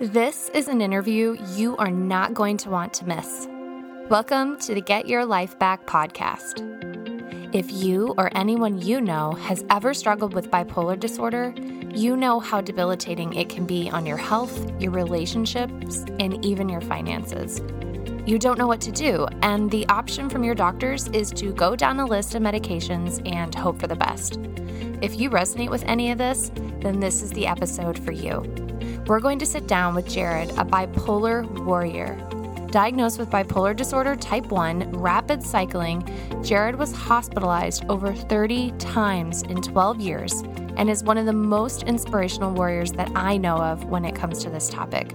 This is an interview you are not going to want to miss. Welcome to the Get Your Life Back podcast. If you or anyone you know has ever struggled with bipolar disorder, you know how debilitating it can be on your health, your relationships, and even your finances. You don't know what to do, and the option from your doctors is to go down a list of medications and hope for the best. If you resonate with any of this, then this is the episode for you we're going to sit down with Jared, a bipolar warrior. Diagnosed with bipolar disorder type 1, rapid cycling, Jared was hospitalized over 30 times in 12 years and is one of the most inspirational warriors that I know of when it comes to this topic.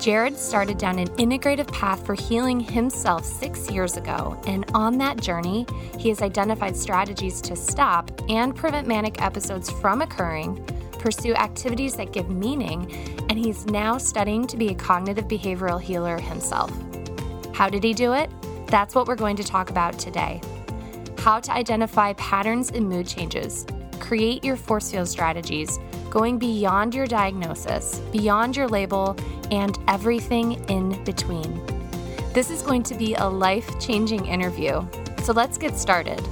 Jared started down an integrative path for healing himself six years ago, and on that journey, he has identified strategies to stop and prevent manic episodes from occurring pursue activities that give meaning, and he's now studying to be a cognitive behavioral healer himself. How did he do it? That's what we're going to talk about today. How to identify patterns in mood changes, create your force field strategies, going beyond your diagnosis, beyond your label, and everything in between. This is going to be a life changing interview. So let's get started.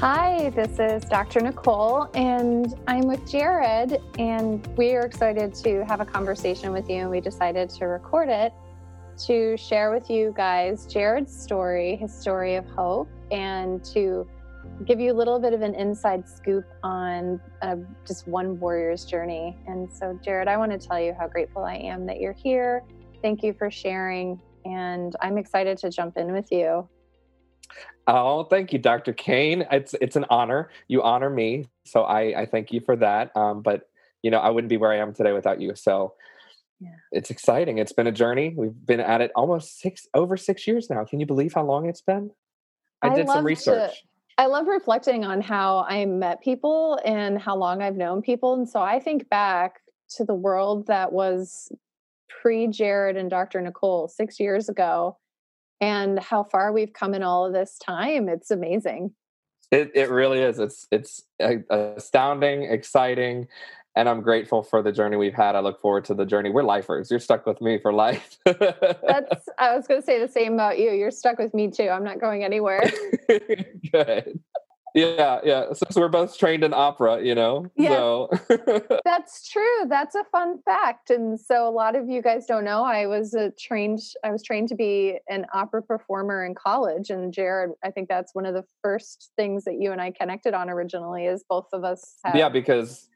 Hi, this is Dr. Nicole, and I'm with Jared, and we are excited to have a conversation with you. And we decided to record it to share with you guys Jared's story, his story of hope, and to give you a little bit of an inside scoop on uh, just one warrior's journey. And so, Jared, I want to tell you how grateful I am that you're here. Thank you for sharing, and I'm excited to jump in with you. Oh, thank you, Dr. Kane. It's it's an honor. You honor me, so I I thank you for that. Um, but you know, I wouldn't be where I am today without you. So yeah. it's exciting. It's been a journey. We've been at it almost six over six years now. Can you believe how long it's been? I, I did some research. To, I love reflecting on how I met people and how long I've known people, and so I think back to the world that was pre Jared and Dr. Nicole six years ago and how far we've come in all of this time. It's amazing. It it really is. It's it's uh, astounding, exciting, and I'm grateful for the journey we've had. I look forward to the journey. We're lifers. You're stuck with me for life. That's. I was going to say the same about you. You're stuck with me too. I'm not going anywhere. Good. Yeah, yeah. Since we're both trained in opera, you know. Yeah. So. That's true. That's a fun fact. And so a lot of you guys don't know I was a trained I was trained to be an opera performer in college and Jared, I think that's one of the first things that you and I connected on originally is both of us have Yeah, because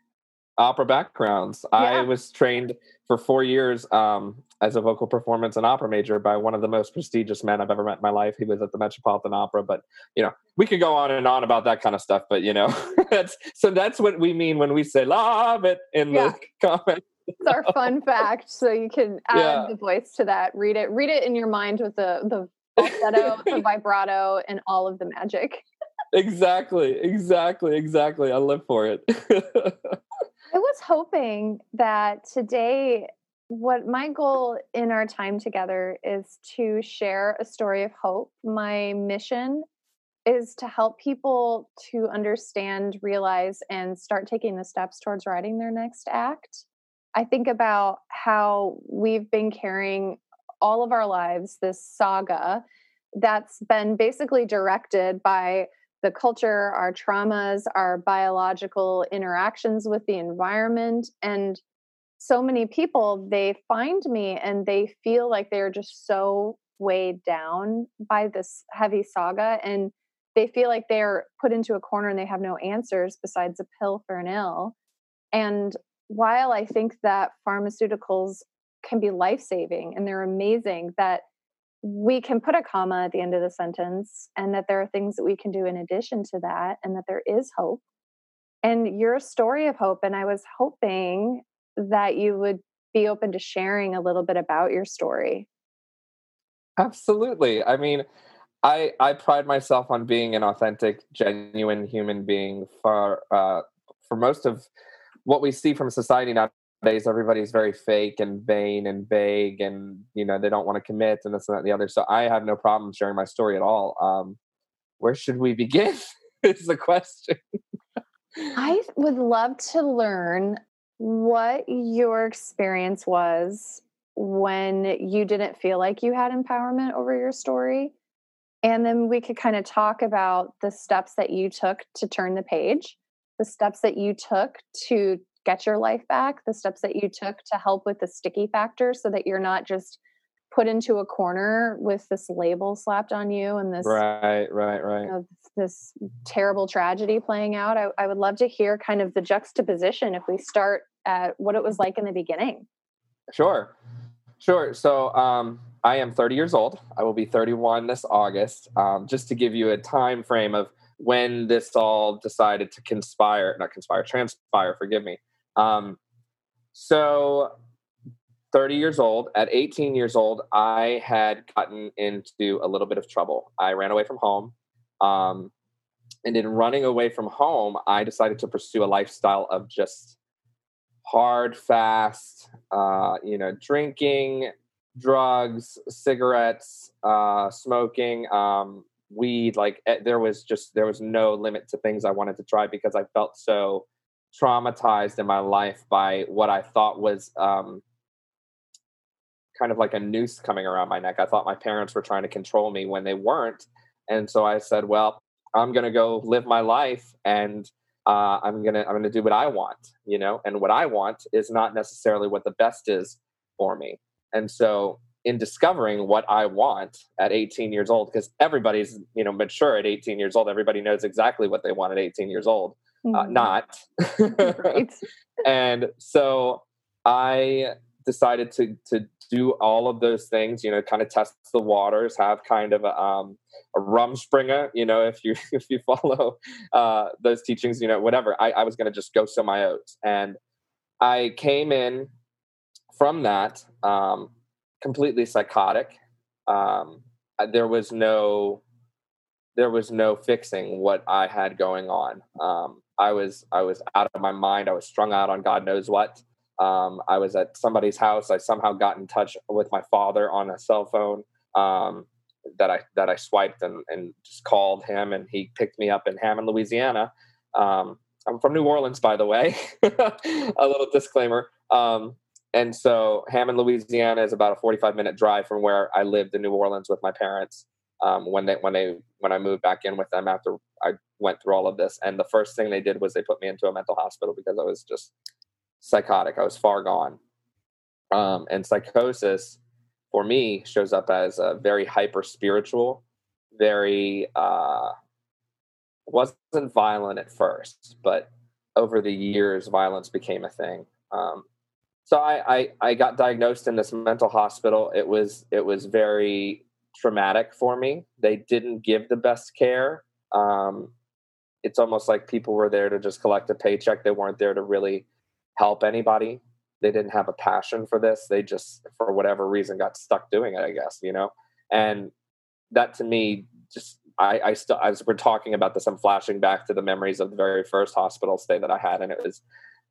opera backgrounds. Yeah. I was trained for 4 years um, as a vocal performance and opera major by one of the most prestigious men I've ever met in my life. He was at the Metropolitan Opera, but you know, we could go on and on about that kind of stuff, but you know, that's so that's what we mean when we say love it in yeah. the comment. It's our fun fact. So you can add yeah. the voice to that. Read it, read it in your mind with the the falsetto, the vibrato, and all of the magic. exactly, exactly, exactly. I live for it. I was hoping that today what my goal in our time together is to share a story of hope. My mission is to help people to understand, realize, and start taking the steps towards writing their next act. I think about how we've been carrying all of our lives this saga that's been basically directed by the culture, our traumas, our biological interactions with the environment, and so many people they find me and they feel like they're just so weighed down by this heavy saga and they feel like they're put into a corner and they have no answers besides a pill for an ill. And while i think that pharmaceuticals can be life-saving and they're amazing that we can put a comma at the end of the sentence and that there are things that we can do in addition to that and that there is hope. And you're story of hope and i was hoping that you would be open to sharing a little bit about your story. Absolutely. I mean, I I pride myself on being an authentic, genuine human being. For uh, for most of what we see from society nowadays, everybody's very fake and vain and vague, and you know they don't want to commit and this and that and the other. So I have no problem sharing my story at all. Um, where should we begin? is the question. I would love to learn what your experience was when you didn't feel like you had empowerment over your story. And then we could kind of talk about the steps that you took to turn the page, the steps that you took to get your life back, the steps that you took to help with the sticky factor so that you're not just put into a corner with this label slapped on you and this right right right you know, this terrible tragedy playing out I, I would love to hear kind of the juxtaposition if we start at what it was like in the beginning sure sure so um, i am 30 years old i will be 31 this august um, just to give you a time frame of when this all decided to conspire not conspire transpire forgive me um, so 30 years old. At 18 years old, I had gotten into a little bit of trouble. I ran away from home. Um, and in running away from home, I decided to pursue a lifestyle of just hard, fast, uh, you know, drinking, drugs, cigarettes, uh, smoking, um, weed. Like eh, there was just, there was no limit to things I wanted to try because I felt so traumatized in my life by what I thought was, um, kind of like a noose coming around my neck. I thought my parents were trying to control me when they weren't. And so I said, well, I'm going to go live my life and uh, I'm going to I'm to do what I want, you know? And what I want is not necessarily what the best is for me. And so in discovering what I want at 18 years old because everybody's, you know, mature at 18 years old, everybody knows exactly what they want at 18 years old. Uh, mm-hmm. Uh, not. right. and so I decided to to do all of those things you know kind of test the waters have kind of a, um, a rumspringa you know if you if you follow uh, those teachings you know whatever. I, I was going to just go sow my oats. And i came in from that um, completely psychotic. Um, there was no there was no fixing what i had going on. Um, i was i was out of my mind. I was strung out on god knows what um, I was at somebody's house. I somehow got in touch with my father on a cell phone um, that I that I swiped and, and just called him, and he picked me up in Hammond, Louisiana. Um, I'm from New Orleans, by the way. a little disclaimer. Um, and so Hammond, Louisiana, is about a 45 minute drive from where I lived in New Orleans with my parents. Um, when they when they when I moved back in with them after I went through all of this, and the first thing they did was they put me into a mental hospital because I was just psychotic. I was far gone. Um, and psychosis for me shows up as a very hyper spiritual, very uh, wasn't violent at first, but over the years, violence became a thing. Um, so I, I, I got diagnosed in this mental hospital. It was it was very traumatic for me. They didn't give the best care. Um, it's almost like people were there to just collect a paycheck. They weren't there to really help anybody. They didn't have a passion for this. They just, for whatever reason, got stuck doing it, I guess, you know? And that to me, just, I, I still, as we're talking about this, I'm flashing back to the memories of the very first hospital stay that I had. And it was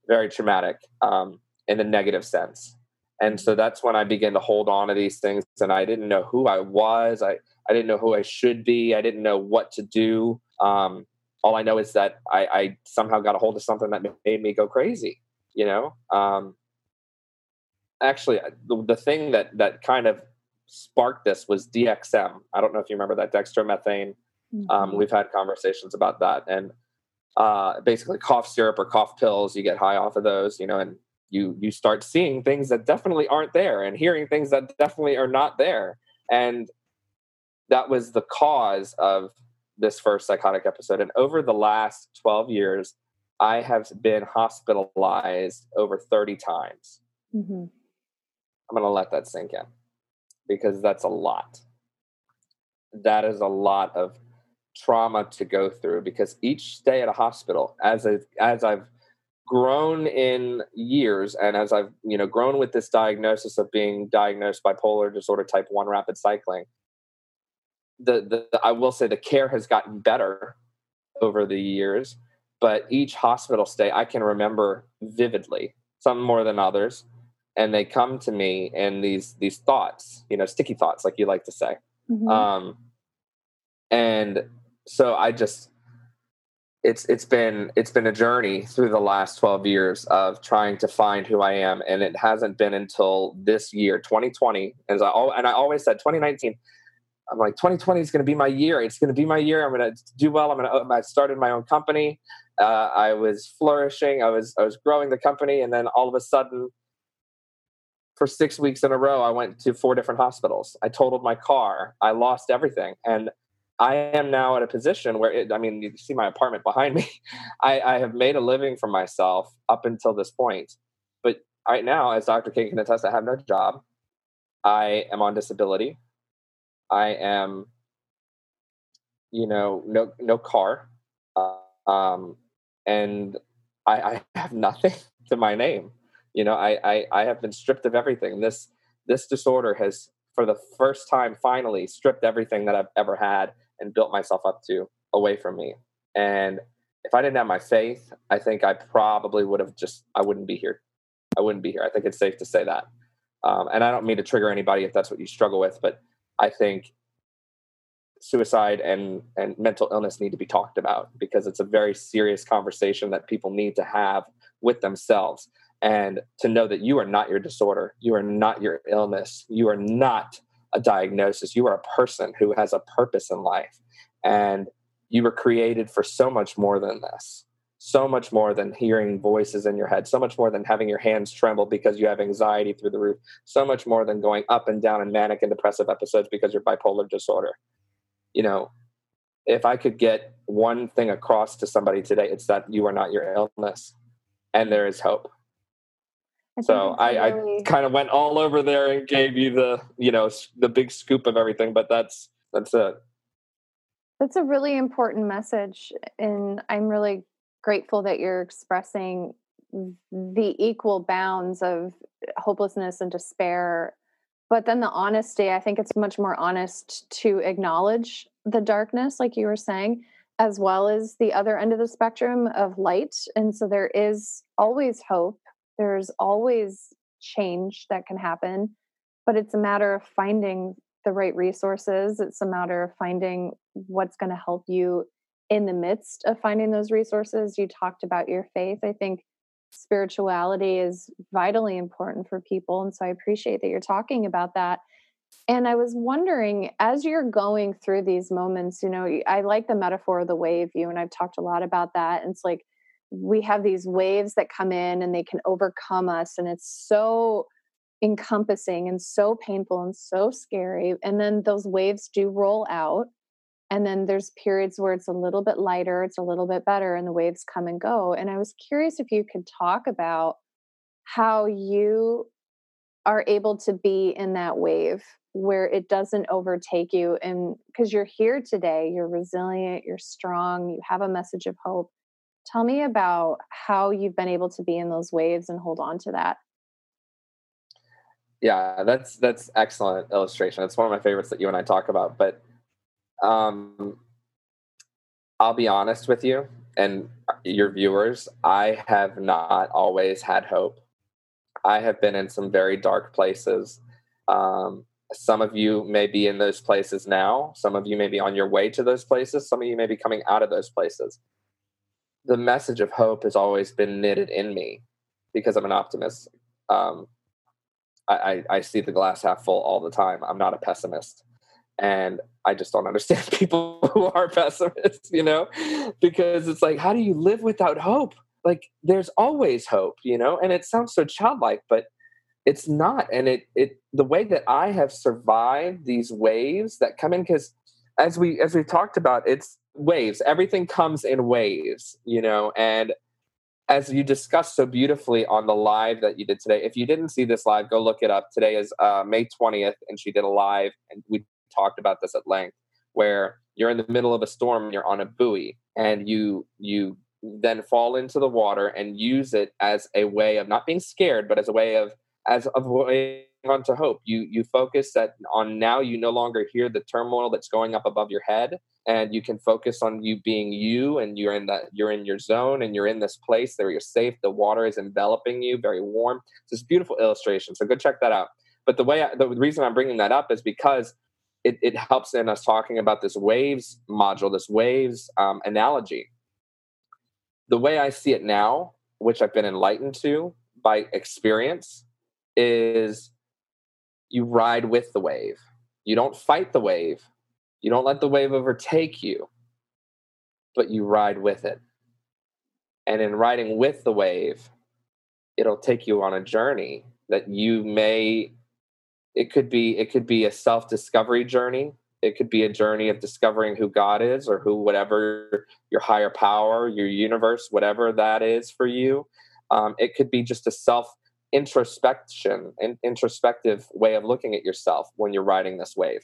very traumatic um, in a negative sense. And so that's when I began to hold on to these things. And I didn't know who I was. I, I didn't know who I should be. I didn't know what to do. Um, all I know is that I, I, somehow got a hold of something that made me go crazy you know um, actually the, the thing that that kind of sparked this was dxm i don't know if you remember that dextromethane um, mm-hmm. um, we've had conversations about that. And uh, basically cough syrup or cough pills you get high off of those you know and you you start seeing things that definitely aren't there and hearing things that definitely are not there. And that was the cause of this first psychotic episode. And over the last 12 years I have been hospitalized over 30 times. Mm-hmm. I'm going to let that sink in because that's a lot. That is a lot of trauma to go through because each stay at a hospital, as as I've grown in years and as I've you know grown with this diagnosis of being diagnosed bipolar disorder type one rapid cycling, the, the I will say the care has gotten better over the years but each hospital stay I can remember vividly, some more than others. And they come to me and these these thoughts, you know, sticky thoughts, like you like to say. Mm-hmm. Um, and so I just it's it's been it's been a journey through the last 12 years of trying to find who I am and it hasn't been until this year 2020 as I and I always said 2019 I'm like 2020 is going to be my year it's going to be my year I'm going to do well I'm going to I started my own company uh, I was flourishing I was I was growing the company and then all of a sudden for 6 weeks in a row I went to four different hospitals I totaled my car I lost everything and I am now at a position where it, I mean, you see my apartment behind me. I, I, have made a living for myself up until this point. But right now, as Dr. Kane can attest, I have no job. I am on disability. I am, you know, no no car, um, and I, I have nothing to my name. You know, I, I I have been stripped of everything. This this disorder has, for the first time, finally stripped everything that I've ever had and built myself up to away from me. And if I didn't have my faith, I think I probably would have just, I wouldn't be here. I wouldn't be here. I think it's safe to say that. Um, and I don't mean to trigger anybody if that's what you struggle with, but I think suicide and, and mental illness need to be talked about because it's a very serious conversation that people need to have with themselves. And to know that you are not your disorder, you are not your illness, you are not a diagnosis. You are a person who has a purpose in life. And you were created for so much more than this. So much more than hearing voices in your head, so much more than having your hands tremble because you have anxiety through the roof, so much more than going up and down in manic and depressive episodes because you're bipolar disorder. You know, if I could get one thing across to somebody today, it's that you are not your illness and there is hope. I so I, really... I kind of went all over there and gave you the you know the big scoop of everything, but that's that's it. That's a really important message, and I'm really grateful that you're expressing the equal bounds of hopelessness and despair but then the honesty i think it's much more honest to acknowledge the darkness like you were saying as well as the other end of the spectrum of light and so there is always hope there's always change that can happen, but it's a matter of finding the right resources. It's a matter of finding what's going to help you in the midst of finding those resources. You talked about your faith. I think spirituality is vitally important for people. And so I appreciate that you're talking about that. And I was wondering, as you're going through these moments, you know, I like the metaphor of the wave view, and I've talked a lot about that. And it's like we have these waves that come in and they can overcome us and it's so encompassing and so painful and so scary and then those waves do roll out and then there's periods where it's a little bit lighter it's a little bit better and the waves come and go and i was curious if you could talk about how you are able to be in that wave where it doesn't overtake you and because you're here today you're resilient you're strong you have a message of hope Tell me about how you've been able to be in those waves and hold on to that. Yeah, that's that's excellent illustration. It's one of my favorites that you and I talk about. But um, I'll be honest with you and your viewers. I have not always had hope. I have been in some very dark places. Um, some of you may be in those places now. Some of you may be on your way to those places. Some of you may be coming out of those places the message of hope has always been knitted in me because I'm an optimist. Um, I, I, I see the glass half full all the time. I'm not a pessimist. And I just don't understand people who are pessimists, you know, because it's like, how do you live without hope? Like, there's always hope, you know, and it sounds so childlike, but it's not. And it, it, the way that I have survived these waves that come in, because as we, as we talked about, it's, waves. Everything comes in waves, you know, and as you discussed so beautifully on the live that you did today, if you didn't see this live, go look it up. Today is uh, May 20th, and she did a live, and we talked about this at length, where you're in the middle of a storm and you're on a buoy, and you you then fall into the water and use it as a way of not being scared, but as a way of as of way on to hope. You you focus that on now you no longer hear the turmoil that's going up above your head and you can focus on you being you and you're in that you're in your zone and you're in this place where you're safe. The water is enveloping you, very warm. It's this beautiful illustration. So go check that out. But the way I, the reason I'm bringing that up is because it, it helps in us talking about this waves module, this waves um, analogy. the way I see it now, which I've been enlightened to by experience, is you ride with the wave. You don't fight the wave. You don't let the wave overtake you, but you ride with it. And in riding with the wave, it'll take you on a journey that you may it could be it could be a self-discovery journey. It could be a journey of discovering who god is or who whatever your higher power your universe whatever that is for you. Um, it could be just a self introspection and introspective way of looking at yourself when you're riding this wave.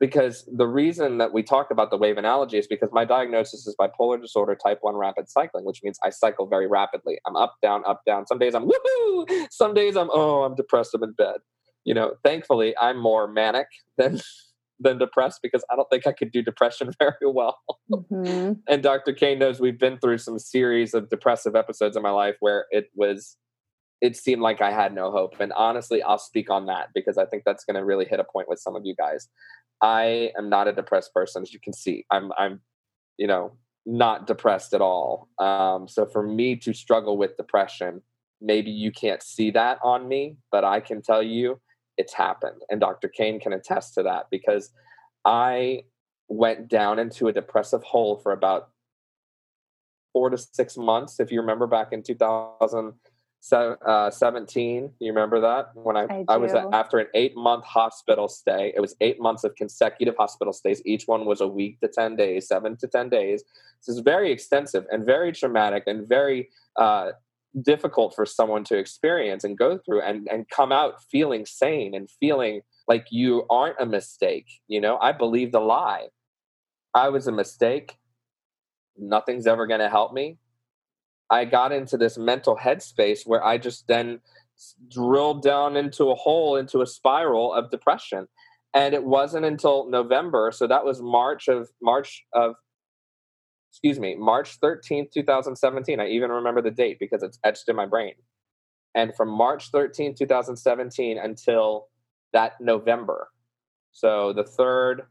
Because the reason that we talk about the wave analogy is because my diagnosis is bipolar disorder type 1 rapid cycling which means i cycle very rapidly. I'm up down up down. Some days i'm woohoo! Some days i'm oh i'm depressed i'm in bed you know thankfully i'm more manic than than depressed because i don't think i could do depression very well mm-hmm. and dr kane knows we've been through some series of depressive episodes in my life where it was it seemed like i had no hope and honestly i'll speak on that because i think that's going to really hit a point with some of you guys I am not a depressed person, as you can see. I'm I'm, you know, not depressed at all. Um, so for me to struggle with depression, maybe you can't see that on me, but I can tell you it's happened. And Dr. Kane can attest to that because I went down into a depressive hole for about four to six months. If you remember back in 2000, uh, 17 you remember that when i i, I was at, after an eight month hospital stay it was eight months of consecutive hospital stays each one was a week to 10 days seven to 10 days this is very extensive and very traumatic and very uh, difficult for someone to experience and go through and, and come out feeling sane and feeling like you aren't a mistake you know? I believed a lie. I was a mistake. Nothing's ever going to help me. I got into this mental headspace where I just then drilled down into a hole, into a spiral of depression. And it wasn't until November, so that was March of March of excuse me, March 13th, 2017. I even remember the date because it's etched in my brain. And from March 13th, 2017 until that November. So the third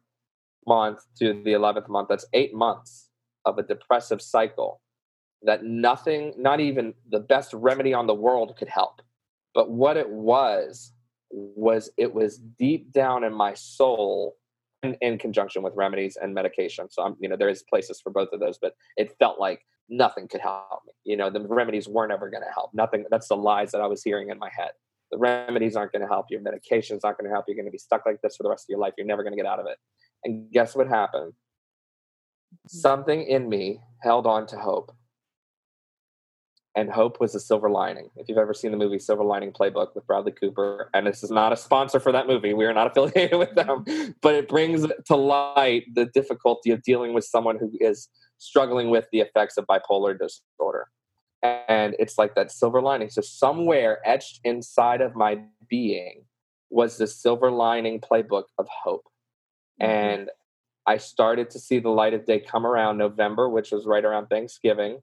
month to the 11th month, that's eight months of a depressive cycle that nothing, not even the best remedy on the world could help. But what it was, was it was deep down in my soul in, in conjunction with remedies and medication. So I'm, you know, there is places for both of those, but it felt like nothing could help me. You know, the remedies weren't ever going to help. Nothing. That's the lies that I was hearing in my head. The remedies aren't going to help Your Medications aren't going to help you. You're going to be stuck like this for the rest of your life. You're never going to get out of it. And guess what happened? Mm-hmm. Something in me held on to hope and hope was a silver lining. If you've ever seen the movie Silver Lining Playbook with Bradley Cooper, and this is not a sponsor for that movie, we are not affiliated with them, but it brings to light the difficulty of dealing with someone who is struggling with the effects of bipolar disorder. And it's like that silver lining. So, somewhere etched inside of my being was the silver lining playbook of hope. Mm-hmm. And I started to see the light of day come around November, which was right around Thanksgiving.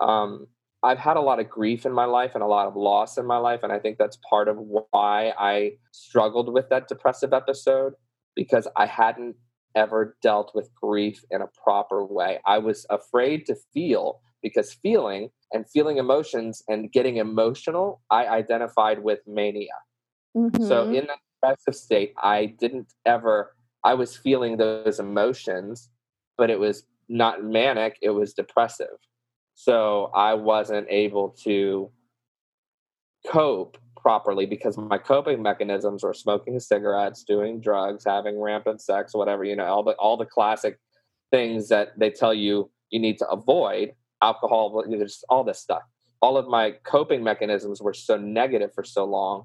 Um, I've had a lot of grief in my life and a lot of loss in my life. And I think that's part of why I struggled with that depressive episode because I hadn't ever dealt with grief in a proper way. I was afraid to feel because feeling and feeling emotions and getting emotional, I identified with mania. Mm-hmm. So in that depressive state, I didn't ever, I was feeling those emotions, but it was not manic, it was depressive. So I wasn't able to cope properly because my coping mechanisms were smoking cigarettes, doing drugs, having rampant sex, whatever, you know, all the all the classic things that they tell you you need to avoid, alcohol, just all this stuff. All of my coping mechanisms were so negative for so long.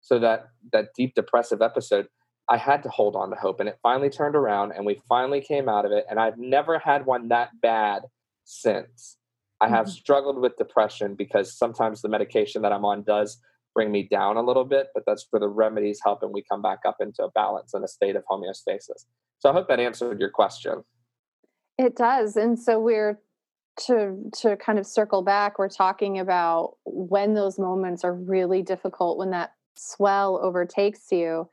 So that that deep depressive episode, I had to hold on to hope and it finally turned around and we finally came out of it and I've never had one that bad since. I have mm-hmm. struggled with depression because sometimes the medication that I'm on does bring me down a little bit, but that's for the remedies helping we come back up into a balance and a state of homeostasis. So I hope that answered your question. It does. And so we're to to kind of circle back, we're talking about when those moments are really difficult, when that swell overtakes you.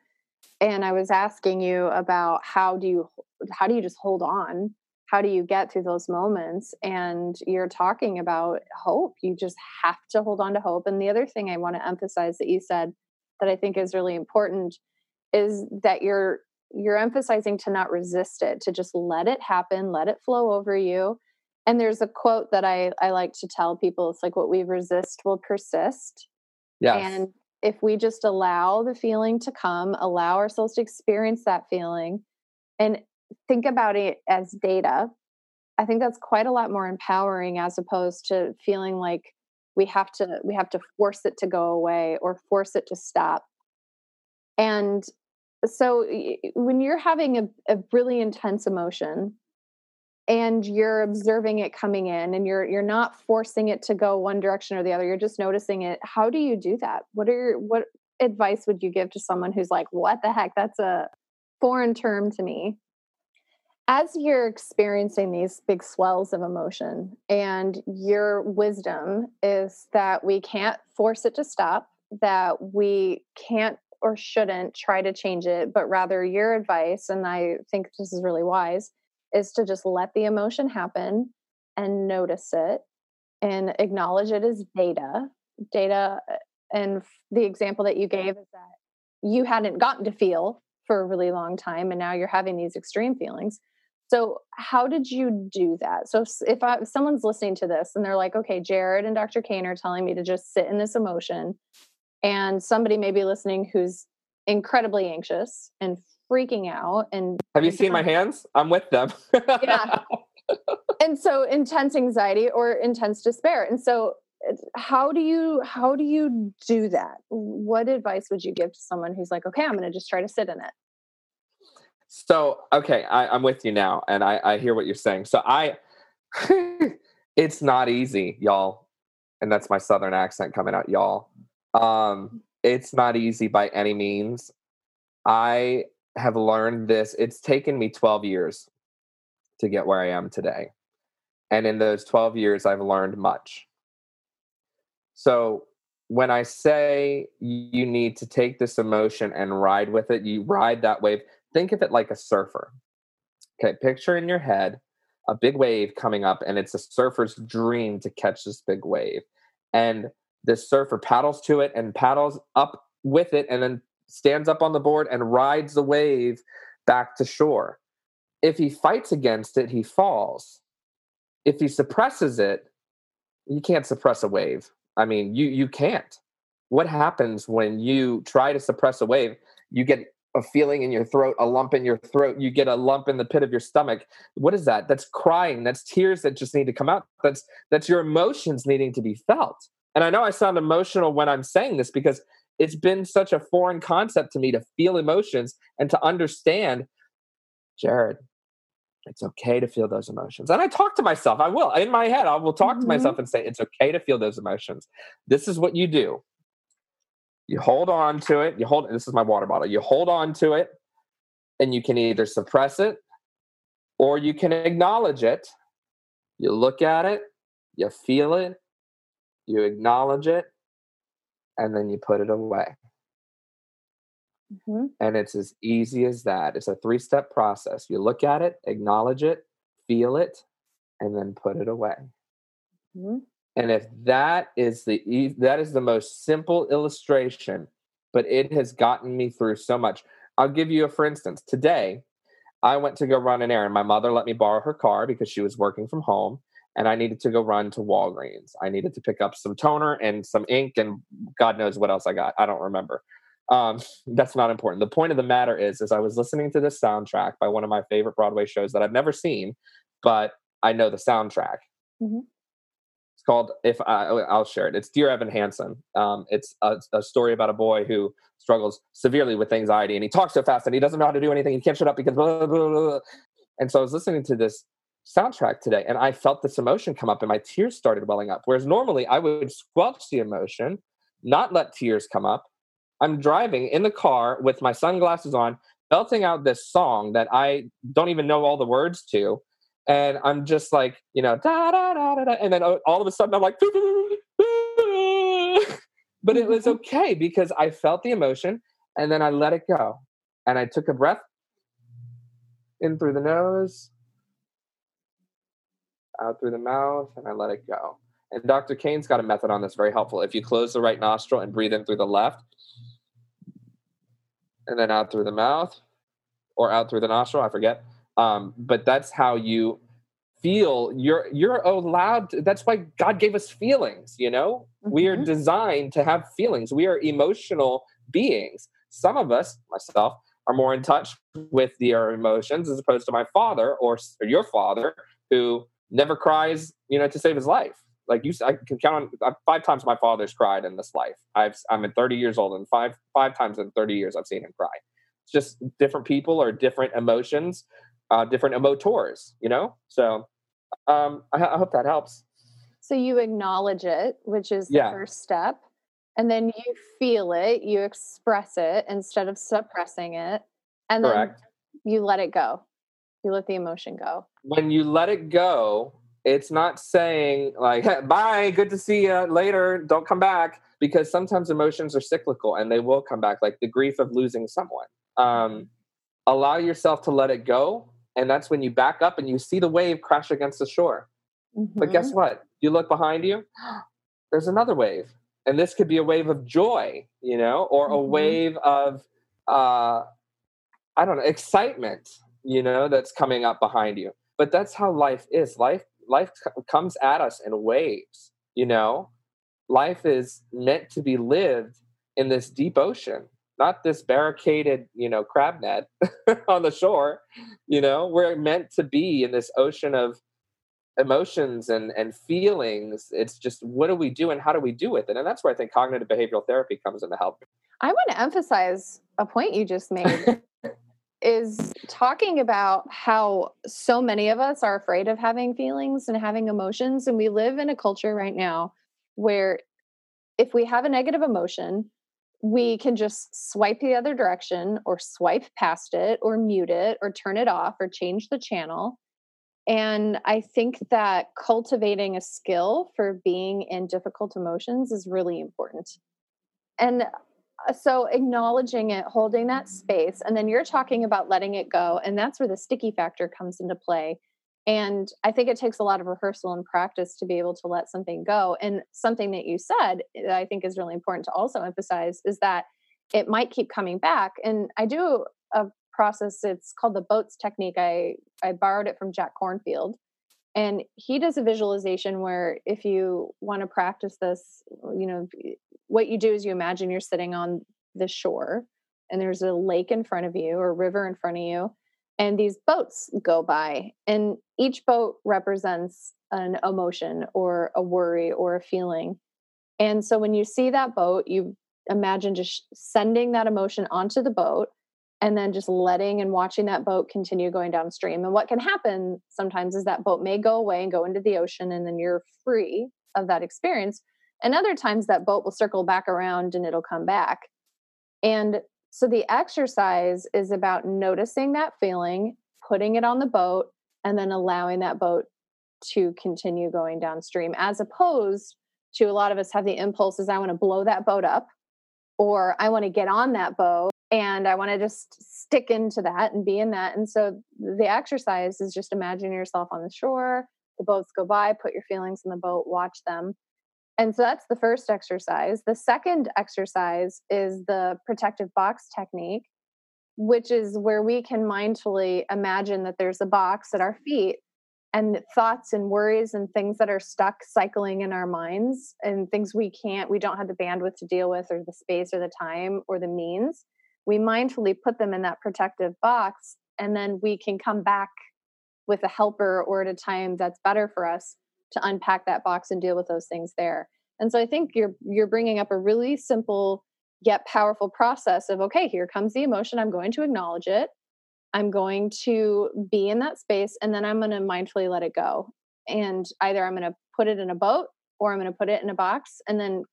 And I was asking you about how do you how do you just hold on how do you get through those moments? And you're talking about hope. You just have to hold on to hope. And the other thing i want to emphasize that you said that i think is really important is that you're you're emphasizing to not resist it to just let it happen let it flow over you. And there's a quote that i i like to tell people it's like what we resist will persist. Yeah and if we just allow the feeling to come allow ourselves to experience that feeling and think about it as data, I think that's quite a lot more empowering as opposed to feeling like we have to we have to force it to go away or force it to stop. And so when you're having a, a really intense emotion and you're observing it coming in and you're you're not forcing it to go one direction or the other you're just noticing it how do you do that? What are your what advice would you give to someone who's like what the heck? That's a foreign term to me as you're experiencing these big swells of emotion and your wisdom is that we can't force it to stop that we can't or shouldn't try to change it but rather your advice and i think this is really wise is to just let the emotion happen and notice it and acknowledge it as data. Data uh, and the example that you gave is that you hadn't gotten to feel for a really long time and now you're having these extreme feelings so, how did you do that? So, if, I, if someone's listening to this and they're like, okay, Jared and Dr. Kane are telling me to just sit in this emotion, and somebody may be listening who's incredibly anxious and freaking out. And have you seen my hands? I'm with them. yeah. And so, intense anxiety or intense despair. And so, how do you how do you do that what advice would you give to someone who's like okay i'm going to just try to sit in it so okay, I, am with you now, and I, I hear what you're saying. So I, it's not easy, y'all, and that's my southern accent coming out, y'all. Um, it's not easy by any means. I have learned this. It's taken me 12 years to get where I am today, and in those 12 years, I've learned much. So when I say you need to take this emotion and ride with it, you ride that wave think of it like a surfer. Okay, picture in your head a big wave coming up, and it's a surfer's dream to catch this big wave. And this surfer paddles to it and paddles up with it, and then stands up on the board and rides the wave back to shore. If he fights against it, he falls. If he suppresses it, you can't suppress a wave. I mean, you you can't. What happens when you try to suppress a wave? You get a feeling in your throat, a lump in your throat, you get a lump in the pit of your stomach. What is that? That's crying. That's tears that just need to come out. That's that's your emotions needing to be felt. And I know I sound emotional when I'm saying this because it's been such a foreign concept to me to feel emotions and to understand, Jared, it's okay to feel those emotions. And I talk to myself. I will in my head. I will talk mm-hmm. to myself and say, it's okay to feel those emotions. This is what you do you hold on to it. You hold this is my water bottle. You hold on to it and you can either suppress it or you can acknowledge it. You look at it you feel it you acknowledge it and then you put it away. Mm-hmm. and it's as easy as that. It's a three step process. You look at it acknowledge it feel it and then put it away. Mm-hmm. And if that is the that is the most simple illustration, but it has gotten me through so much. I'll give you a for instance. Today, I went to go run an errand. My mother let me borrow her car because she was working from home, and I needed to go run to Walgreens. I needed to pick up some toner and some ink, and God knows what else I got. I don't remember. Um, that's not important. The point of the matter is, is I was listening to this soundtrack by one of my favorite Broadway shows that I've never seen, but I know the soundtrack. Mm-hmm called if I, will share it. It's Dear Evan Hansen. Um, it's a, a, story about a boy who struggles severely with anxiety, and he talks so fast, and he doesn't know how to do anything. He can't shut up because blah, blah, blah, And so I was listening to this soundtrack today, and I felt this emotion come up, and my tears started welling up. Whereas normally I would squelch the emotion, not let tears come up. I'm driving in the car with my sunglasses on, belting out this song that I don't even know all the words to and I'm just like, you know, da da da da, da and then all of a sudden I'm like, but it was okay because I felt the emotion and then I let it go, and I took a breath in through the nose, out through the mouth, and I let it go. And Dr. Kane's got a method on this very helpful. If you close the right nostril and breathe in through the left, and then out through the mouth, or out through the nostril, I forget. Um, but that's how you feel. You're you're allowed. To, that's why God gave us feelings. You know, mm-hmm. we are mm-hmm. designed to have feelings. We are emotional beings. Some of us, myself, are more in touch with their emotions as opposed to my father or, or your father, who never cries. You know, to save his life like you i can count on five times my father's cried in this life i've i'm at 30 years old and five five times in 30 years i've seen him cry it's just different people or different emotions uh, different emotors you know? So um I, I, hope that helps. So you acknowledge it which is the yeah. first step and then you feel it you express it instead of suppressing it and Correct. then you let it go. You let the emotion go. When you let it go it's not saying like hey, bye good to see you later don't come back because sometimes emotions are cyclical and they will come back like the grief of losing someone. Um, allow yourself to let it go and that's when you back up and you see the wave crash against the shore mm-hmm. but guess mm-hmm. what you look behind you there's another wave and this could be a wave of joy you know or a mm-hmm. wave of uh i don't know excitement you know that's coming up behind you but that's how life is life life comes at us in waves you know life is meant to be lived in this deep ocean not this barricaded you know crab net on the shore you know we're meant to be in this ocean of emotions and and feelings it's just what do we do and how do we do with it and that's where i think cognitive behavioral therapy comes in to help i want to emphasize a point you just made is talking about how so many of us are afraid of having feelings and having emotions. And we live in a culture right now where if we have a negative emotion, we can just swipe the other direction or swipe past it or mute it or turn it off or change the channel. And I think that cultivating a skill for being in difficult emotions is really important. And uh, so acknowledging it holding that space and then you're talking about letting it go and that's where the sticky factor comes into play and i think it takes a lot of rehearsal and practice to be able to let something go. And something that you said that i think is really important to also emphasize is that it might keep coming back. And i do a process it's called the boats technique. I i borrowed it from jack Kornfield. and he does a visualization where if you want to practice this you know what you do is you imagine you're sitting on the shore and there's a lake in front of you or river in front of you and these boats go by and each boat represents an emotion or a worry or a feeling. And so when you see that boat you imagine just sending that emotion onto the boat and then just letting and watching that boat continue going downstream. And what can happen sometimes is that boat may go away and go into the ocean and then you're free of that experience. And other times that boat will circle back around and it'll come back. And so the exercise is about noticing that feeling, putting it on the boat, and then allowing that boat to continue going downstream, as opposed to a lot of us have the impulses I want to blow that boat up, or I want to get on that boat and I want to just stick into that and be in that. And so the exercise is just imagine yourself on the shore, the boats go by, put your feelings in the boat, watch them, and so that's the first exercise. The second exercise is the protective box technique, which is where we can mindfully imagine that there's a box at our feet and thoughts and worries and things that are stuck cycling in our minds and things we can't, we don't have the bandwidth to deal with or the space or the time or the means. We mindfully put them in that protective box and then we can come back with a helper or at a time that's better for us to unpack that box and deal with those things there. And so I think you're you're bringing up a really simple yet powerful process of okay, here comes the emotion, I'm going to acknowledge it. I'm going to be in that space and then I'm going to mindfully let it go. And either I'm going to put it in a boat or I'm going to put it in a box and then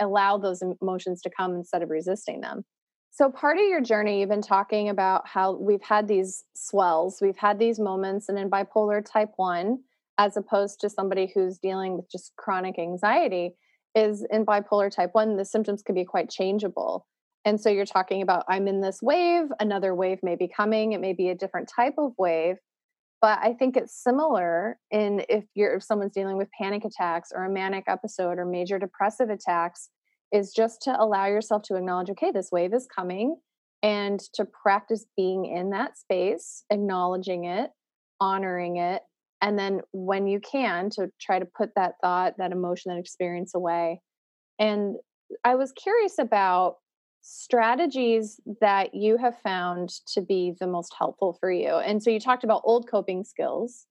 allow those emotions to come instead of resisting them. So, part of your journey, you've been talking about how we've had these swells, we've had these moments, and in bipolar type one, as opposed to somebody who's dealing with just chronic anxiety is in bipolar type 1 the symptoms can be quite changeable. And so you're talking about i'm in this wave another wave may be coming it may be a different type of wave. But I think it's similar in if you're if someone's dealing with panic attacks or a manic episode or major depressive attacks, is just to allow yourself to acknowledge, okay, this wave is coming, and to practice being in that space, acknowledging it, honoring it, and then when you can, to try to put that thought, that emotion, that experience away. And I was curious about strategies that you have found to be the most helpful for you. And so you talked about old coping skills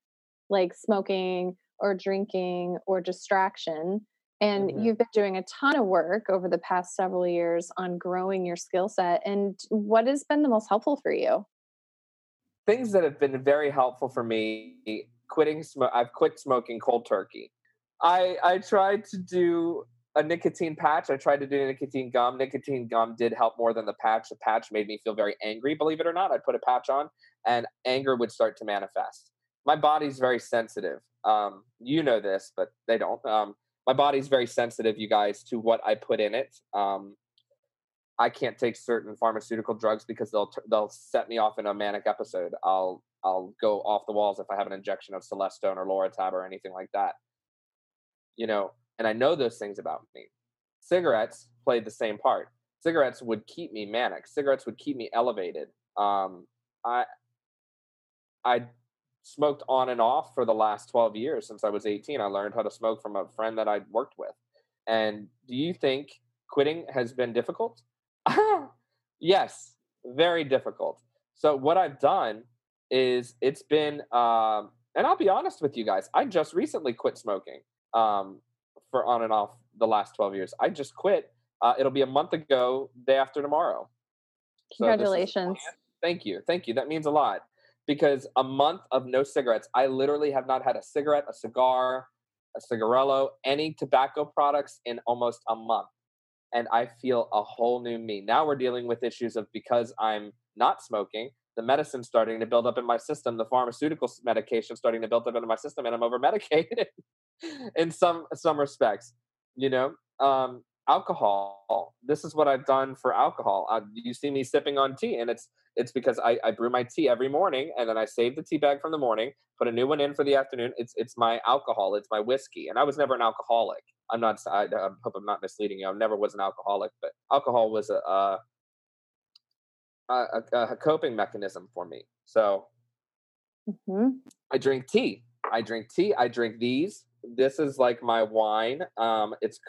like smoking or drinking or distraction. And mm-hmm. you've been doing a ton of work over the past several years on growing your skill set. And what has been the most helpful for you? Things that have been very helpful for me quitting smoke. I've quit smoking cold turkey. I I tried to do a nicotine patch. I tried to do nicotine gum. Nicotine gum did help more than the patch. The patch made me feel very angry, believe it or not. I'd put a patch on and anger would start to manifest. My body's very sensitive. Um, you know this, but they don't. Um, my body's very sensitive, you guys, to what I put in it. Um, I can't take certain pharmaceutical drugs because they'll they'll set me off in a manic episode. I'll I'll go off the walls if I have an injection of Celestone or Loratab or anything like that. You know, and I know those things about me. Cigarettes played the same part. Cigarettes would keep me manic. Cigarettes would keep me elevated. Um, I I smoked on and off for the last 12 years since I was 18. I learned how to smoke from a friend that I'd worked with. And do you think quitting has been difficult? yes, very difficult. So what I've done is it's been um, and I'll be honest with you guys, I just recently quit smoking. Um, for on and off the last 12 years. I just quit. Uh, it'll be a month ago, day after tomorrow. Congratulations. So thank you. Thank you. That means a lot because a month of no cigarettes, I literally have not had a cigarette, a cigar, a cigarello, any tobacco products in almost a month. And I feel a whole new me. Now we're dealing with issues of because I'm not smoking, the medicine starting to build up in my system, the pharmaceutical medication starting to build up into my system, and I'm over medicated in some some respects. You know, um, alcohol. This is what I've done for alcohol. Uh, you see me sipping on tea, and it's it's because I, I brew my tea every morning, and then I save the tea bag from the morning, put a new one in for the afternoon. It's it's my alcohol. It's my whiskey, and I was never an alcoholic. I'm not. I, I hope I'm not misleading you. I never was an alcoholic, but alcohol was a, a a, a, coping mechanism for me. So mm-hmm. I drink tea. I drink tea. I drink these. This is like my wine. Um, it's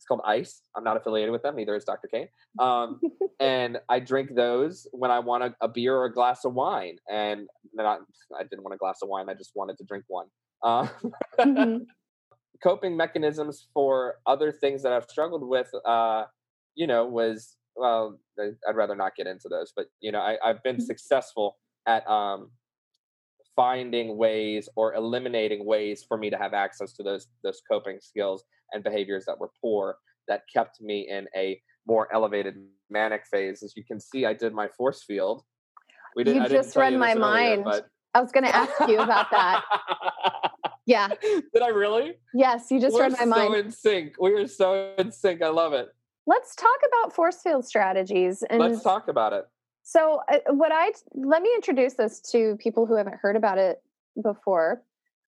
it's called Ice. I'm not affiliated with them. Neither is Dr. Kane. Um, and I drink those when I want a, a, beer or a glass of wine. And not, I didn't want a glass of wine. I just wanted to drink one. Uh, mm-hmm. Coping mechanisms for other things that I've struggled with, uh, you know, was well, I'd rather not get into those, but you know, I, have been mm-hmm. successful at um, finding ways or eliminating ways for me to have access to those those coping skills and behaviors that were poor that kept me in a more elevated manic phase. As you can see, I did my force field. We did, you just read my earlier, mind. But... I was going to ask you about that. yeah. Did I really? Yes, you just We're read my so mind. So in sync. We are so in sync. I love it. Let's talk about force field strategies. And Let's talk about it. So, uh, what I let me introduce this to people who haven't heard about it before.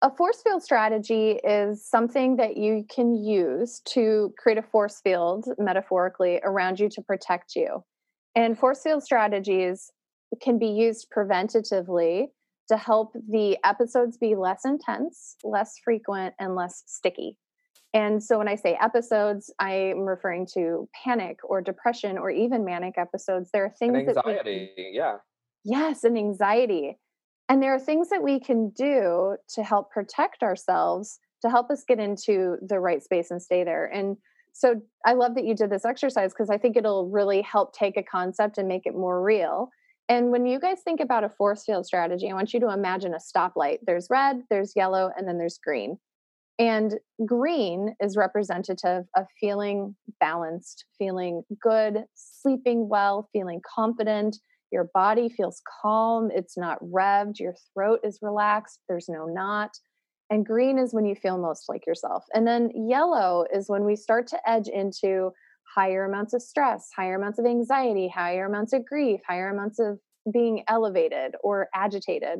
A force field strategy is something that you can use to create a force field, metaphorically, around you to protect you. And force field strategies can be used preventatively to help the episodes be less intense, less frequent, and less sticky. And so when I say episodes, I'm referring to panic or depression or even manic episodes. There are things and anxiety, that we, yeah. Yes, and anxiety. And there are things that we can do to help protect ourselves, to help us get into the right space and stay there. And so I love that you did this exercise because I think it'll really help take a concept and make it more real. And when you guys think about a force field strategy, I want you to imagine a stoplight. There's red, there's yellow, and then there's green. And green is representative of feeling balanced, feeling good, sleeping well, feeling confident. Your body feels calm, it's not revved, your throat is relaxed, there's no knot. And green is when you feel most like yourself. And then yellow is when we start to edge into higher amounts of stress, higher amounts of anxiety, higher amounts of grief, higher amounts of being elevated or agitated.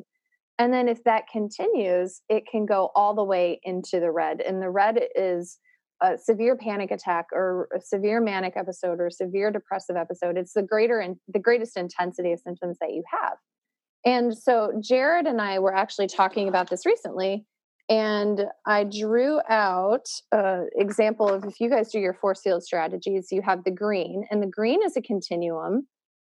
And then if that continues, it can go all the way into the red. And the red is a severe panic attack or a severe manic episode or severe depressive episode. It's the greater and the greatest intensity of symptoms that you have. And so Jared and I were actually talking about this recently. And I drew out an example of if you guys do your force field strategies, you have the green, and the green is a continuum.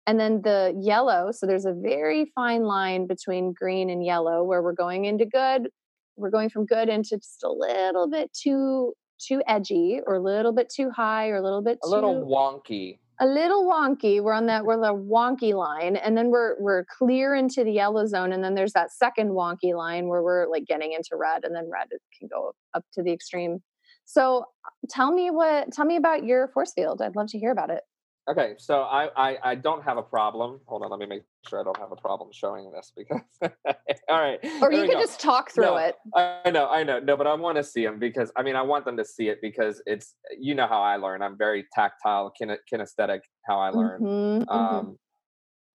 And then the yellow, so there's a very fine line between green and yellow where we're going into good. We're going from good into just a little bit too too edgy or a little bit too high or a little bit too. a too, little wonky. a little wonky. We're on that we're the wonky line, and then we're we're clear into the yellow zone, and then there's that second wonky line where we're like getting into red, and then red can go up to the extreme. So tell me what tell me about your force field. I'd love to hear about it. Okay, so I, I I don't have a problem. Hold on, let me make sure I don't have a problem showing this because. all right. Or you could go. just talk through No, it. I know, I know. No, but I want to see them because I mean, I want them to see it because it's you know how I learn. I'm very tactile, kine- kinesthetic. How I learn. Mhm, mhm. Um,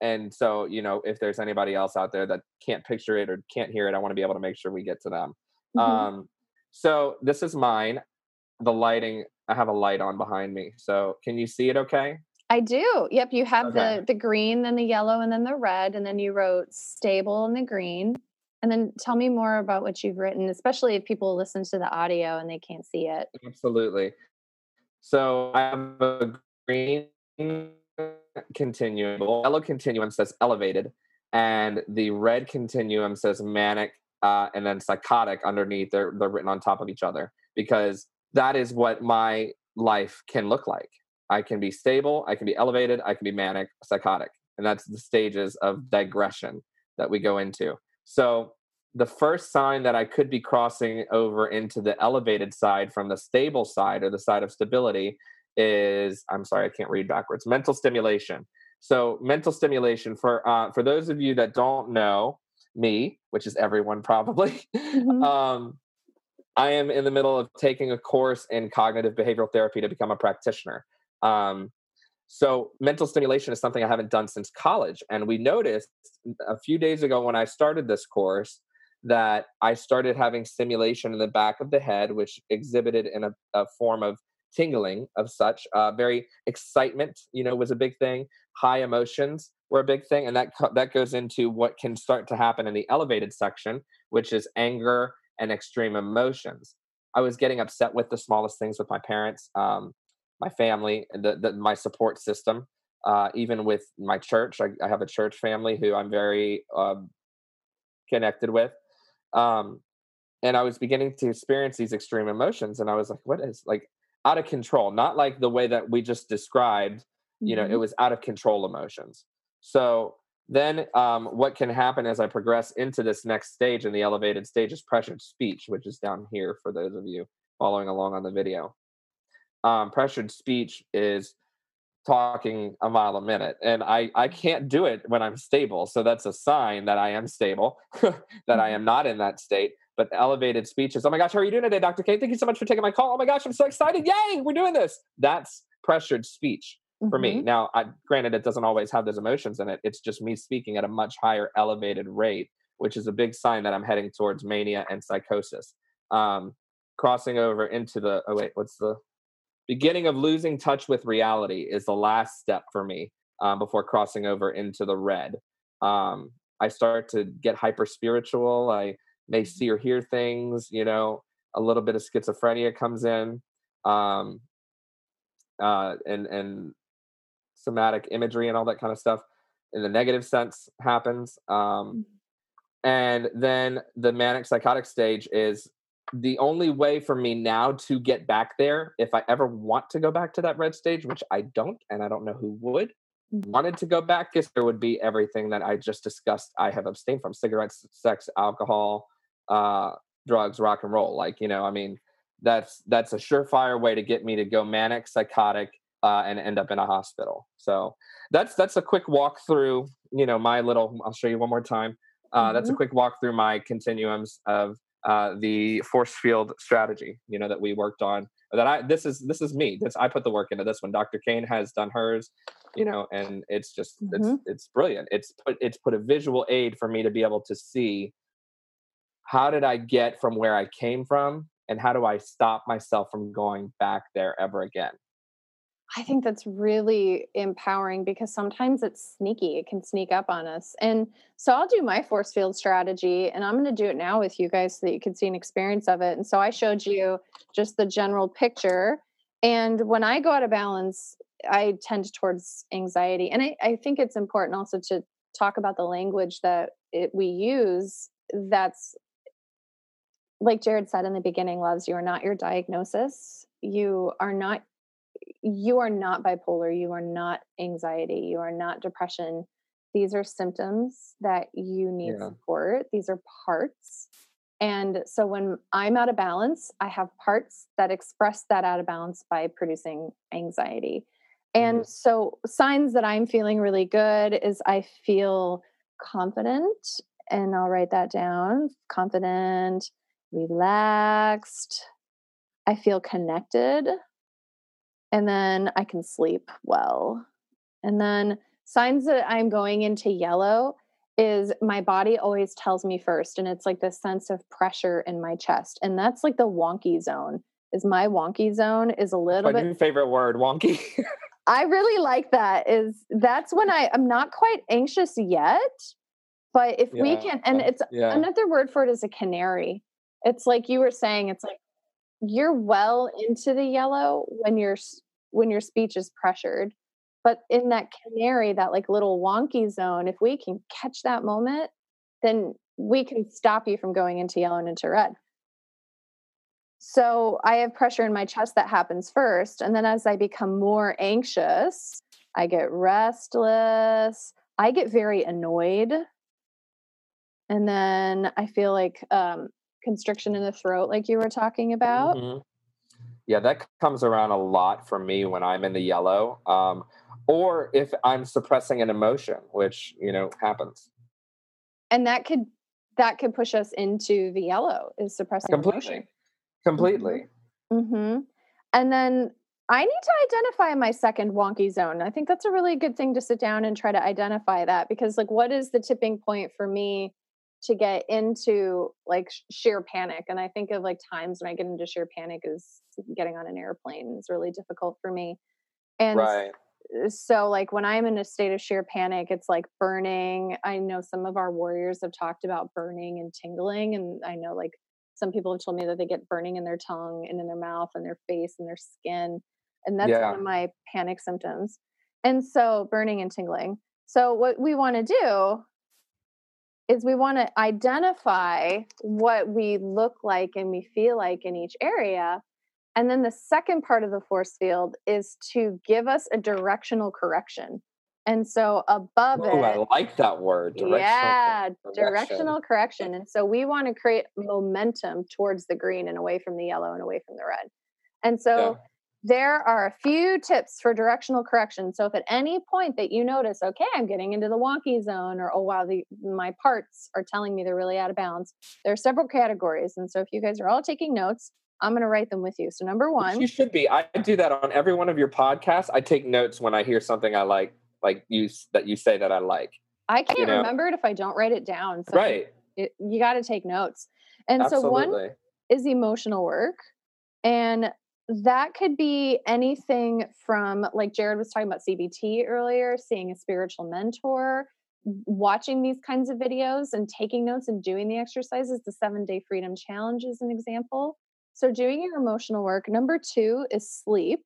and so you know, if there's anybody else out there that can't picture it or can't hear it, I want to be able to make sure we get to them. Mhm. Um, so this is mine. The lighting. I have a light on behind me. So can you see it? Okay. I do. Yep, you have Okay. the the green, then the yellow, and then the red, and then you wrote stable in the green. And then tell me more about what you've written, especially if people listen to the audio and they can't see it. Absolutely. So I have a green continuum, yellow continuum says elevated, and the red continuum says manic, uh, and then psychotic underneath. They're they're written on top of each other because that is what my life can look like. I can be stable, I can be elevated, I can be manic, psychotic, and that's the stages of digression that we go into. So the first sign that I could be crossing over into the elevated side from the stable side or the side of stability is I'm sorry, I can't read backwards. Mental stimulation. So mental stimulation for uh, for those of you that don't know me, which is everyone probably, Mhm. um, I am in the middle of taking a course in cognitive behavioral therapy to become a practitioner. Um, so mental stimulation is something I haven't done since college, and we noticed a few days ago when I started this course that I started having stimulation in the back of the head, which exhibited in a, a form of tingling of such. Uh, very excitement, you know, was a big thing. High emotions were a big thing, and that co- that goes into what can start to happen in the elevated section, which is anger and extreme emotions. I was getting upset with the smallest things with my parents, um, my family, and the, the, my support system. Uh, even with my church, I, I have a church family who I'm very um, connected with. Um, and I was beginning to experience these extreme emotions, and I was like, "What is like out of control?" Not like the way that we just described. You know, it Mhm. was out of control emotions. So then, um, what can happen as I progress into this next stage in the elevated stage is pressured speech, which is down here for those of you following along on the video. Um, pressured speech is talking a mile a minute and i i can't do it when i'm stable so that's a sign that i am stable that i am not in that state but elevated speech is oh my gosh how are you doing today dr kane? Thank you so much for taking my call. Oh my gosh i'm so excited. Yay we're doing this. That's pressured speech for me. Mhm. now I, granted it doesn't always have those emotions in it it's just me speaking at a much higher elevated rate which is a big sign that i'm heading towards mania and psychosis. Um crossing over into the oh wait what's the beginning of losing touch with reality is the last step for me um, before crossing over into the red. Um, I start to get hyper spiritual. I may see or hear things. You know, a little bit of schizophrenia comes in, um, uh, and and somatic imagery and all that kind of stuff. In the negative sense, happens. Um, and then the manic psychotic stage is the only way for me now to get back there if i ever want to go back to that red stage which i don't and i don't know who would Mhm. wanted to go back is there would be everything that i just discussed i have abstained from cigarettes sex alcohol uh drugs rock and roll like you know i mean that's that's a surefire way to get me to go manic psychotic uh, and end up in a hospital so that's that's a quick walk through you know my little i'll show you one more time uh, that's a Mhm. quick walk through my continuums of uh, the force field strategy you know that we worked on that i this is this is me this i put the work into this one dr kane has done hers you know and it's just Mhm. it's it's brilliant it's put it's put a visual aid for me to be able to see how did I get from where I came from and how do I stop myself from going back there ever again? I think that's really empowering because sometimes it's sneaky. It can sneak up on us. And so I'll do my force field strategy and I'm going to do it now with you guys so that you can see an experience of it. And so I showed you just the general picture. And when I go out of balance, I tend towards anxiety. And I, I think it's important also to talk about the language that it, we use that's like Jared said in the beginning, loves, you are not your diagnosis. You are not you are not bipolar, you are not anxiety, you are not depression. These are symptoms that you need yeah. support. These are parts. And so when I'm out of balance, I have parts that express that out of balance by producing anxiety. And mm-hmm. so signs that I'm feeling really good is I feel confident, and I'll write that down confident, relaxed. I feel connected and then I can sleep well. And then signs that I'm going into yellow is my body always tells me first and it's like this sense of pressure in my chest and that's like the wonky zone is my wonky zone is a little my bit favorite word wonky i really like that is that's when i i'm not quite anxious yet but if yeah, we can and it's yeah. another word for it is a canary it's like you were saying it's like you're well into the yellow when your when your speech is pressured but in that canary that like little wonky zone if we can catch that moment then we can stop you from going into yellow and into red. So i have pressure in my chest that happens first and then as i become more anxious i get restless i get very annoyed and then i feel like um, constriction in the throat like you were talking about mm-hmm. yeah that comes around a lot for me when i'm in the yellow um, or if i'm suppressing an emotion which you know happens and that could that could push us into the yellow is suppressing completely emotion. completely mm-hmm. mm-hmm. and then I need to identify my second wonky zone. I think that's a really good thing to sit down and try to identify that because, like, what is the tipping point for me to get into like sheer panic and i think of like times when i get into sheer panic is getting on an airplane is really difficult for me and right. Uh, so like when i'm in a state of sheer panic it's like burning i know some of our warriors have talked about burning and tingling and i know like some people have told me that they get burning in their tongue and in their mouth and their face and their skin and that's yeah. one of my panic symptoms and so burning and tingling so what we want to do is we want to identify what we look like and we feel like in each area. And then the second part of the force field is to give us a directional correction. And so above Ooh, it, I like that word. Directional yeah, correction. directional correction. And so we want to create momentum towards the green and away from the yellow and away from the red. And so yeah there are a few tips for directional correction. So if at any point that you notice, okay, I'm getting into the wonky zone, or oh wow, the my parts are telling me they're really out of balance, there are several categories. And so if you guys are all taking notes, I'm going to write them with you. So number one, you should be. I do that on every one of your podcasts. I take notes when I hear something I like, like you that you say that I like. I can't you know? remember it if I don't write it down. So right. It, you got to take notes. And Absolutely. so one is emotional work. And that could be anything from like Jared was talking about CBT earlier, seeing a spiritual mentor, watching these kinds of videos and taking notes and doing the exercises. The seven day freedom challenge is an example. So, doing your emotional work. Number two is sleep.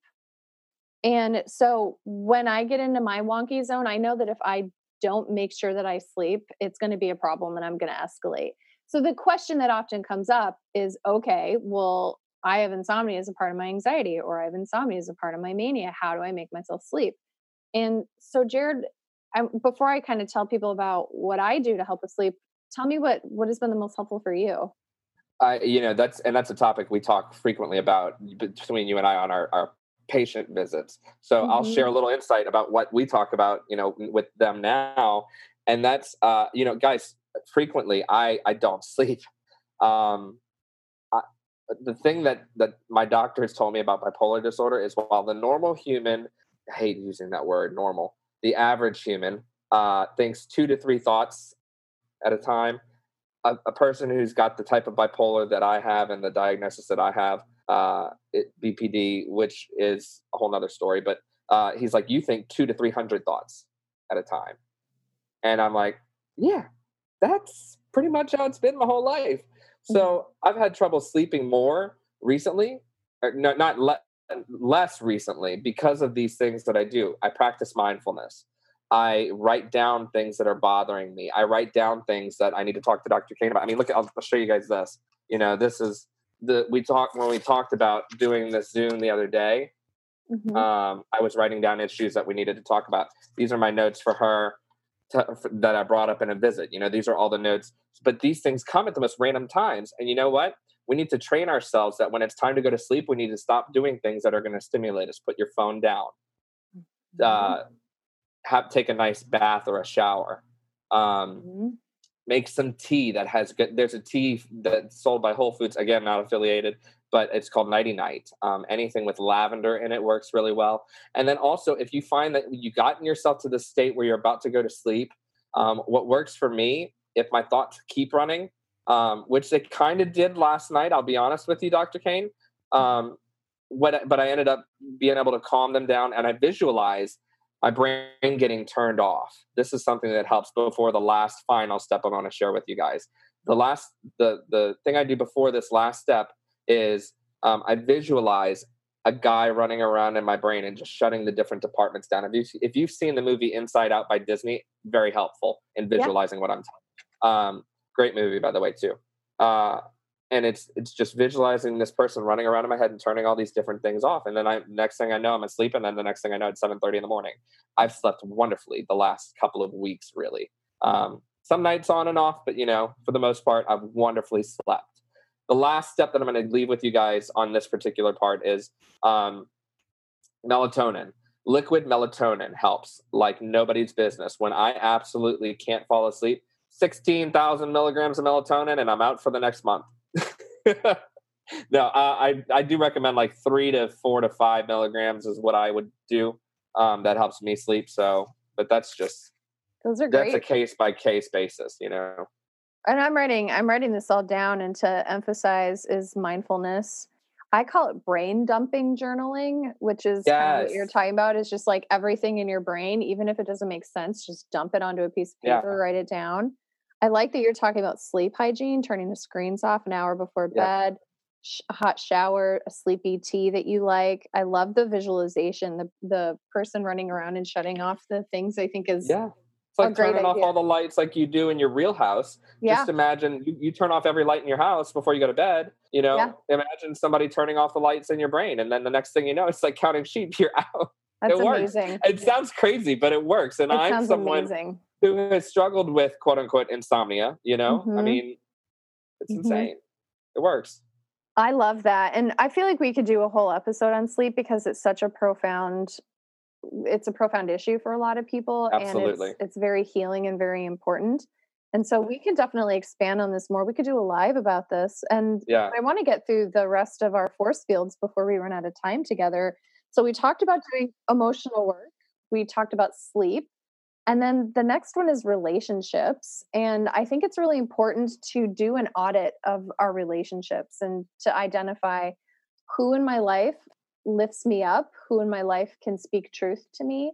And so, when I get into my wonky zone, I know that if I don't make sure that I sleep, it's going to be a problem and I'm going to escalate. So, the question that often comes up is okay, well, I have insomnia as a part of my anxiety, or I have insomnia as a part of my mania. How do I make myself sleep? And so, Jared, I, before I kind of tell people about what I do to help with sleep, tell me what what has been the most helpful for you. I, you know, that's and that's a topic we talk frequently about between you and I on our, our patient visits. So mm-hmm. I'll share a little insight about what we talk about, you know, with them now, and that's, uh, you know, guys, frequently I I don't sleep. Um, the thing that that my doctor has told me about bipolar disorder is while the normal human I hate using that word normal the average human uh, thinks two to three thoughts at a time a, a, person who's got the type of bipolar that I have and the diagnosis that I have, uh, it, BPD, which is a whole nother story. But uh, he's like, you think two to three hundred thoughts at a time, and I'm like, yeah, that's pretty much how it's been my whole life. So mm-hmm. I've had trouble sleeping more recently, not not le- less recently because of these things that I do. I practice mindfulness. I write down things that are bothering me. I write down things that I need to talk to Dr. Kane about. I mean, look, I'll, I'll show you guys this. You know, this is the we talked when we talked about doing this Zoom the other day. Mm-hmm. Um, I was writing down issues that we needed to talk about. These are my notes for her to, that I brought up in a visit. You know, these are all the notes. But these things come at the most random times, and you know what? We need to train ourselves that when it's time to go to sleep, we need to stop doing things that are going to stimulate us. Put your phone down. Mm-hmm. Uh, have take a nice bath or a shower. Um, mm-hmm. Make some tea that has good. There's a tea that's sold by Whole Foods. Again, not affiliated, but it's called Nighty Night. Um, anything with lavender in it works really well. And then also, if you find that you gotten yourself to the state where you're about to go to sleep, um, what works for me, if my thoughts keep running, um, which they kind of did last night, I'll be honest with you, Dr. Kane. Um, what, but I ended up being able to calm them down, and I visualize my brain getting turned off. This is something that helps before the last final step I'm going to share with you guys. The last, the the thing I do before this last step is um, I visualize a guy running around in my brain and just shutting the different departments down. If you if you've seen the movie Inside Out by Disney, very helpful in visualizing yeah. what I'm talking. Um, great movie, by the way, too. Uh, and it's it's just visualizing this person running around in my head and turning all these different things off and then i next thing i know i'm asleep and then the next thing i know it's 7.30 in the morning i've slept wonderfully the last couple of weeks really um, some nights on and off but you know for the most part i've wonderfully slept the last step that i'm going to leave with you guys on this particular part is um, melatonin liquid melatonin helps like nobody's business when i absolutely can't fall asleep 16,000 milligrams of melatonin and i'm out for the next month no, uh, I I do recommend like three to four to five milligrams is what I would do. Um, that helps me sleep. So, but that's just those are great. That's a case by case basis, you know. And I'm writing I'm writing this all down, and to emphasize is mindfulness. I call it brain dumping journaling, which is yes. kind of what you're talking about. Is just like everything in your brain, even if it doesn't make sense, just dump it onto a piece of paper, yeah. write it down. I like that you're talking about sleep hygiene, turning the screens off an hour before bed, sh- a hot shower, a sleepy tea that you like. I love the visualization, the the person running around and shutting off the things. I think is yeah. It's like turning idea. off all the lights like you do in your real house. Yeah. Just imagine you, you, turn off every light in your house before you go to bed. You know, yeah. imagine somebody turning off the lights in your brain, and then the next thing you know, it's like counting sheep. You're out. That's it works. amazing. It sounds crazy, but it works. And it I'm someone amazing who has struggled with quote unquote insomnia, you know? Mm-hmm. I mean, it's mm-hmm. insane. It works. I love that. And I feel like we could do a whole episode on sleep because it's such a profound it's a profound issue for a lot of people Absolutely. and it's it's very healing and very important. And so we can definitely expand on this more. We could do a live about this. And yeah. I want to get through the rest of our force fields before we run out of time together. So we talked about doing emotional work. We talked about sleep. And then the next one is relationships. And I think it's really important to do an audit of our relationships and to identify who in my life lifts me up, who in my life can speak truth to me,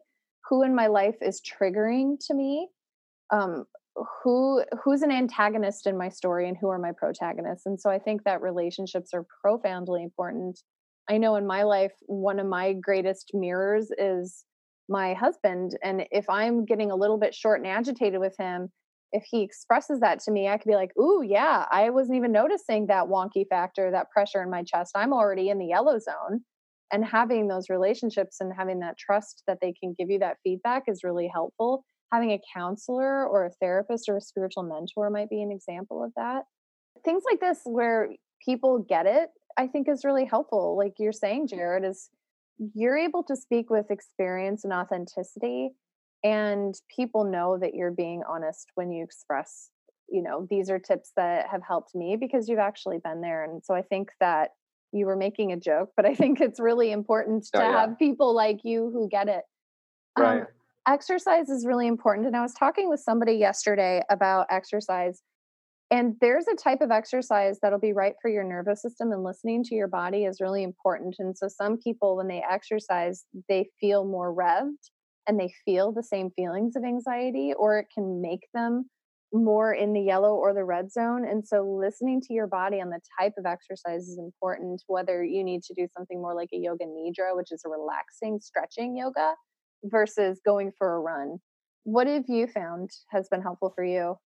who in my life is triggering to me, um, who who's an antagonist in my story and who are my protagonists. And so I think that relationships are profoundly important. I know in my life, one of my greatest mirrors is my husband and if i'm getting a little bit short and agitated with him if he expresses that to me i could be like ooh yeah i wasn't even noticing that wonky factor that pressure in my chest i'm already in the yellow zone and having those relationships and having that trust that they can give you that feedback is really helpful. Having a counselor or a therapist or a spiritual mentor might be an example of that. Things like this where people get it i think is really helpful. Like you're saying jared is you're able to speak with experience and authenticity and people know that you're being honest when you express you know these are tips that have helped me because you've actually been there. And so i think that you were making a joke but i think it's really important oh, to yeah. have people like you who get it right um, exercise is really important and i was talking with somebody yesterday about exercise And there's a type of exercise that'll be right for your nervous system, and listening to your body is really important. And so, some people, when they exercise, they feel more revved and they feel the same feelings of anxiety, or it can make them more in the yellow or the red zone. And so, listening to your body on the type of exercise is important, whether you need to do something more like a yoga nidra, which is a relaxing, stretching yoga, versus going for a run. What have you found has been helpful for you?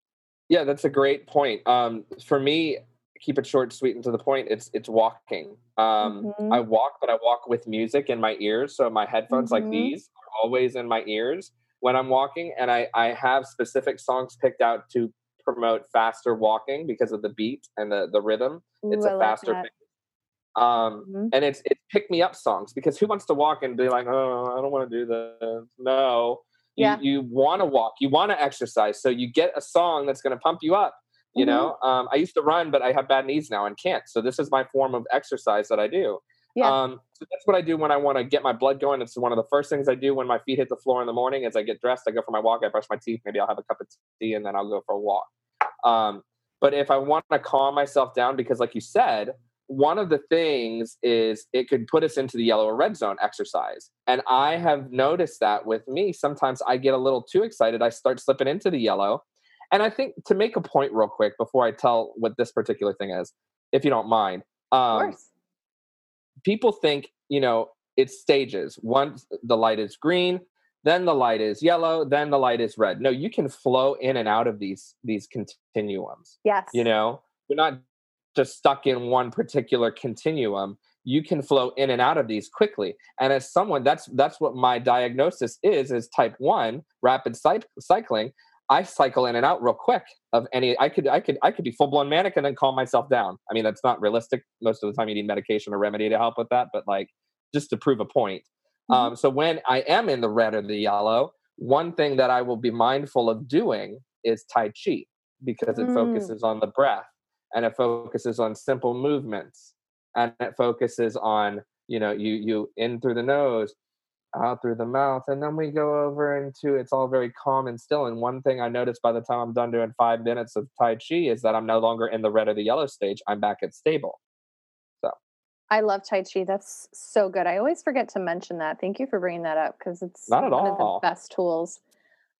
Yeah, that's a great point. Um, for me, keep it short, sweet, and to the point. It's it's walking. Um, mm-hmm. I walk, but I walk with music in my ears. So my headphones, mm-hmm. like these, are always in my ears when I'm walking, and I I have specific songs picked out to promote faster walking because of the beat and the the rhythm. It's Ooh, a faster. Like um, mm-hmm. and it's it's pick me up songs because who wants to walk and be like, oh, I don't want to do this. No, yeah. you, you want to walk, you want to exercise. So you get a song that's going to pump you up. You mm-hmm. know, um, I used to run, but I have bad knees now and can't. So this is my form of exercise that I do. Yeah. Um, so that's what I do when I want to get my blood going. It's one of the first things I do when my feet hit the floor in the morning. As I get dressed, I go for my walk. I brush my teeth. Maybe I'll have a cup of tea, and then I'll go for a walk. Um, but if I want to calm myself down, because like you said, one of the things is it could put us into the yellow or red zone exercise. And I have noticed that with me, sometimes I get a little too excited. I start slipping into the yellow. And I think to make a point real quick before I tell what this particular thing is, if you don't mind, um, people think, you know, it's stages. Once the light is green, then the light is yellow, then the light is red. No, you can flow in and out of these these continuums. Yes. You know, you're not just stuck in one particular continuum you can flow in and out of these quickly and as someone that's that's what my diagnosis is is type 1 rapid cy- cycling i cycle in and out real quick of any i could i could i could be full blown manic and then calm myself down i mean that's not realistic most of the time you need medication or remedy to help with that but like just to prove a point mm-hmm. um, so when i am in the red or the yellow one thing that i will be mindful of doing is tai chi because it mm. focuses on the breath and it focuses on simple movements and it focuses on you know you you in through the nose out through the mouth and then we go over into it's all very calm and still and one thing i noticed by the time i'm done doing five minutes of tai chi is that i'm no longer in the red or the yellow stage i'm back at stable so i love tai chi that's so good i always forget to mention that thank you for bringing that up because it's not at one all of the best tools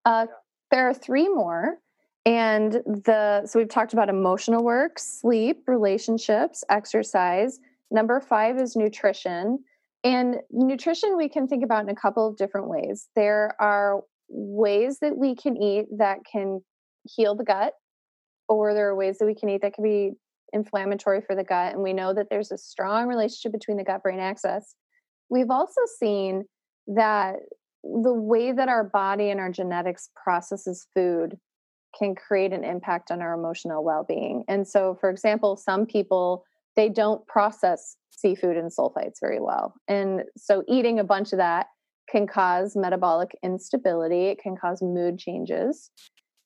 uh, there are three more and the so we've talked about emotional work, sleep, relationships, exercise. Number 5 is nutrition. And nutrition we can think about in a couple of different ways. There are ways that we can eat that can heal the gut or there are ways that we can eat that can be inflammatory for the gut and we know that there's a strong relationship between the gut brain axis. We've also seen that the way that our body and our genetics processes food can create an impact on our emotional well-being. And so for example, some people they don't process seafood and sulfites very well. And so eating a bunch of that can cause metabolic instability, it can cause mood changes.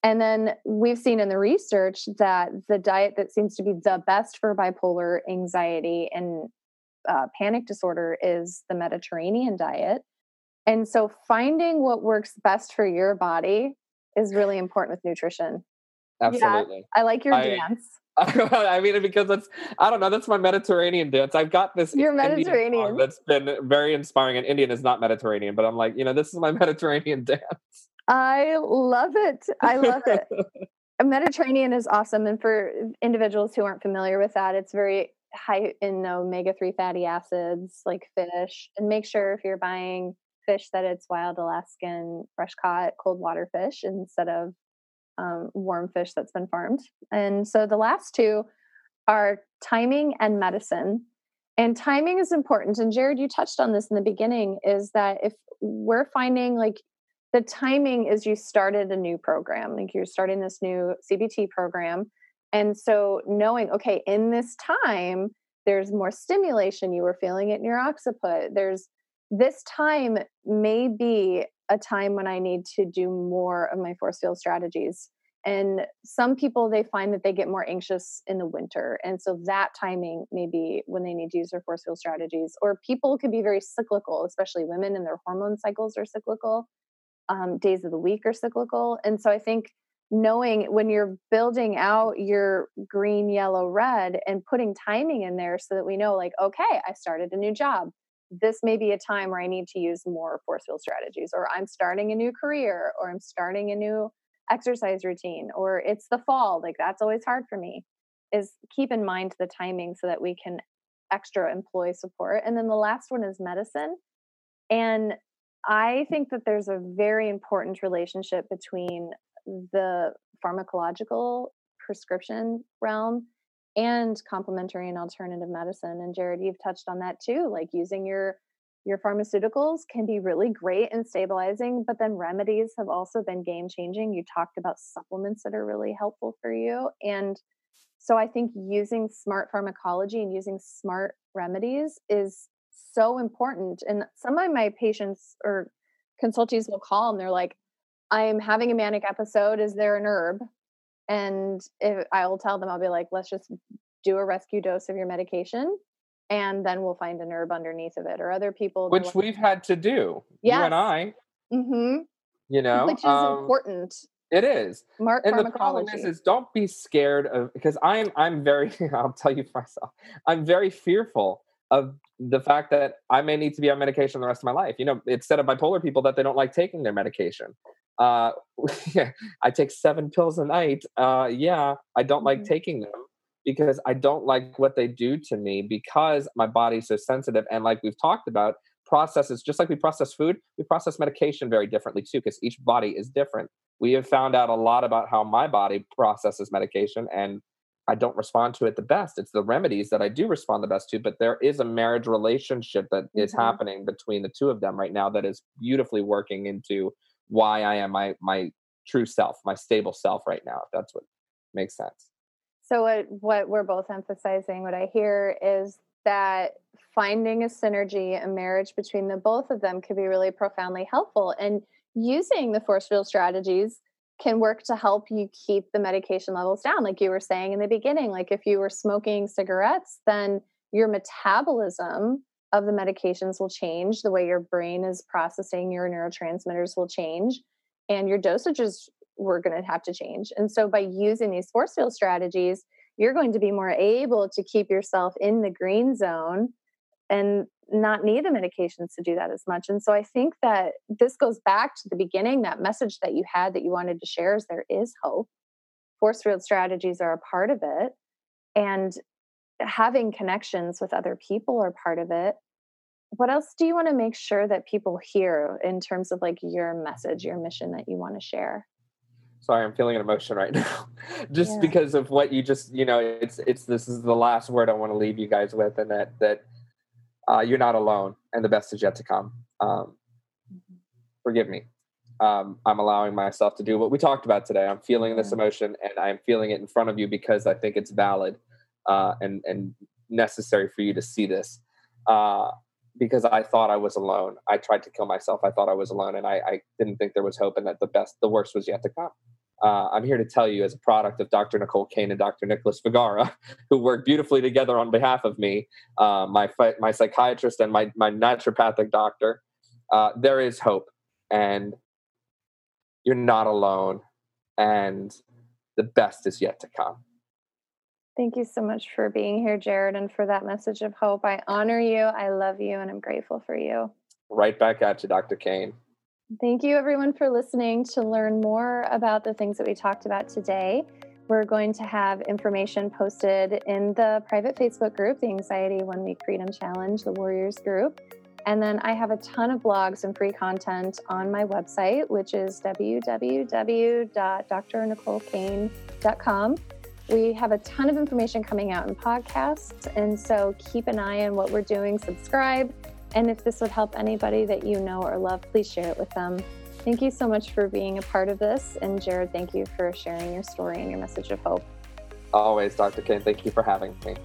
And then we've seen in the research that the diet that seems to be the best for bipolar anxiety and uh, panic disorder is the Mediterranean diet. And so finding what works best for your body is really important with nutrition. Absolutely. Yeah, I like your I, dance. I mean, because that's, I don't know, that's my Mediterranean dance. I've got this. You're Mediterranean. That's been very inspiring. And Indian is not Mediterranean, but I'm like, you know, this is my Mediterranean dance. I love it. I love it. Mediterranean is awesome. And for individuals who aren't familiar with that, it's very high in omega 3 fatty acids like fish. And make sure if you're buying fish that it's wild Alaskan fresh caught cold water fish instead of um, warm fish that's been farmed. And so the last two are timing and medicine. And timing is important. And Jared, you touched on this in the beginning is that if we're finding like the timing is you started a new program, like you're starting this new CBT program. And so knowing, okay, in this time, there's more stimulation, you were feeling it in your occiput, there's this time may be a time when I need to do more of my force field strategies. And some people they find that they get more anxious in the winter. And so that timing may be when they need to use their force field strategies. Or people can be very cyclical, especially women and their hormone cycles are cyclical. Um, days of the week are cyclical. And so I think knowing when you're building out your green, yellow, red and putting timing in there so that we know, like, okay, I started a new job. This may be a time where I need to use more force field strategies, or I'm starting a new career, or I'm starting a new exercise routine, or it's the fall. Like, that's always hard for me. Is keep in mind the timing so that we can extra employee support. And then the last one is medicine. And I think that there's a very important relationship between the pharmacological prescription realm and complementary and alternative medicine. And Jared, you've touched on that too. Like using your your pharmaceuticals can be really great and stabilizing, but then remedies have also been game changing. You talked about supplements that are really helpful for you. And so I think using smart pharmacology and using smart remedies is so important. And some of my patients or consultees will call and they're like, I'm having a manic episode. Is there an herb? And if I will tell them, I'll be like, let's just do a rescue dose of your medication and then we'll find an herb underneath of it. Or other people, which like, we've had to do, yes. you and I. Mm-hmm. You know, which is um, important. It is. Mark and the problem is, is don't be scared of because I'm I'm very I'll tell you for myself I'm very fearful of the fact that I may need to be on medication the rest of my life. You know, it's said of bipolar people that they don't like taking their medication. Uh, I take seven pills a night. Uh, yeah, I don't mm-hmm. like taking them because I don't like what they do to me because my body's so sensitive. And like we've talked about, processes just like we process food, we process medication very differently too because each body is different. We have found out a lot about how my body processes medication and I don't respond to it the best. It's the remedies that I do respond the best to, but there is a marriage relationship that mm-hmm. is happening between the two of them right now that is beautifully working into why I am my my true self, my stable self right now, if that's what makes sense. So what what we're both emphasizing, what I hear is that finding a synergy, a marriage between the both of them could be really profoundly helpful. And using the force field strategies can work to help you keep the medication levels down like you were saying in the beginning like if you were smoking cigarettes then your metabolism of the medications will change the way your brain is processing your neurotransmitters will change and your dosages were going to have to change and so by using these force field strategies you're going to be more able to keep yourself in the green zone and not need the medications to do that as much. And so I think that this goes back to the beginning, that message that you had that you wanted to share is there is hope. Force field strategies are a part of it. And having connections with other people are part of it. What else do you want to make sure that people hear in terms of like your message, your mission that you want to share? sorry i'm feeling an emotion right now just yeah. because of what you just you know it's it's this is the last word i want to leave you guys with and that that uh, you're not alone, and the best is yet to come. Um, forgive me. Um, I'm allowing myself to do what we talked about today. I'm feeling this emotion, and I'm feeling it in front of you because I think it's valid uh, and and necessary for you to see this. Uh, because I thought I was alone. I tried to kill myself. I thought I was alone, and I, I didn't think there was hope, and that the best, the worst was yet to come uh, I'm here to tell you, as a product of Dr. Nicole Kane and Dr. Nicholas Vigara, who work beautifully together on behalf of me, uh, my my psychiatrist and my my naturopathic doctor, uh, there is hope, and you're not alone, and the best is yet to come. Thank you so much for being here, Jared, and for that message of hope. I honor you, I love you, and I'm grateful for you. Right back at you, Dr. Kane. Thank you, everyone, for listening. To learn more about the things that we talked about today, we're going to have information posted in the private Facebook group, the Anxiety One Week Freedom Challenge, the Warriors group. And then I have a ton of blogs and free content on my website, which is www.drnicolecane.com. We have a ton of information coming out in podcasts. And so keep an eye on what we're doing. Subscribe and if this would help anybody that you know or love, please share it with them. Thank you so much for being a part of this. And Jared, thank you for sharing your story and your message of hope. Always, Dr. Kane. Thank you for having me.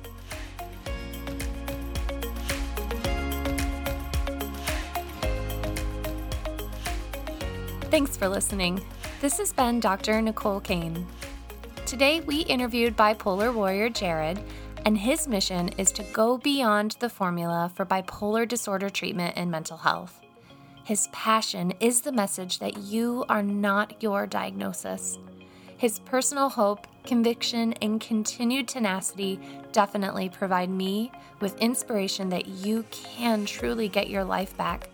Thanks for listening. This has been Dr. Nicole Kane. Today, we interviewed bipolar warrior Jared and his mission is to go beyond the formula for bipolar disorder treatment and mental health. His passion is the message that you are not your diagnosis. His personal hope, conviction, and continued tenacity definitely provide me with inspiration that you can truly get your life back.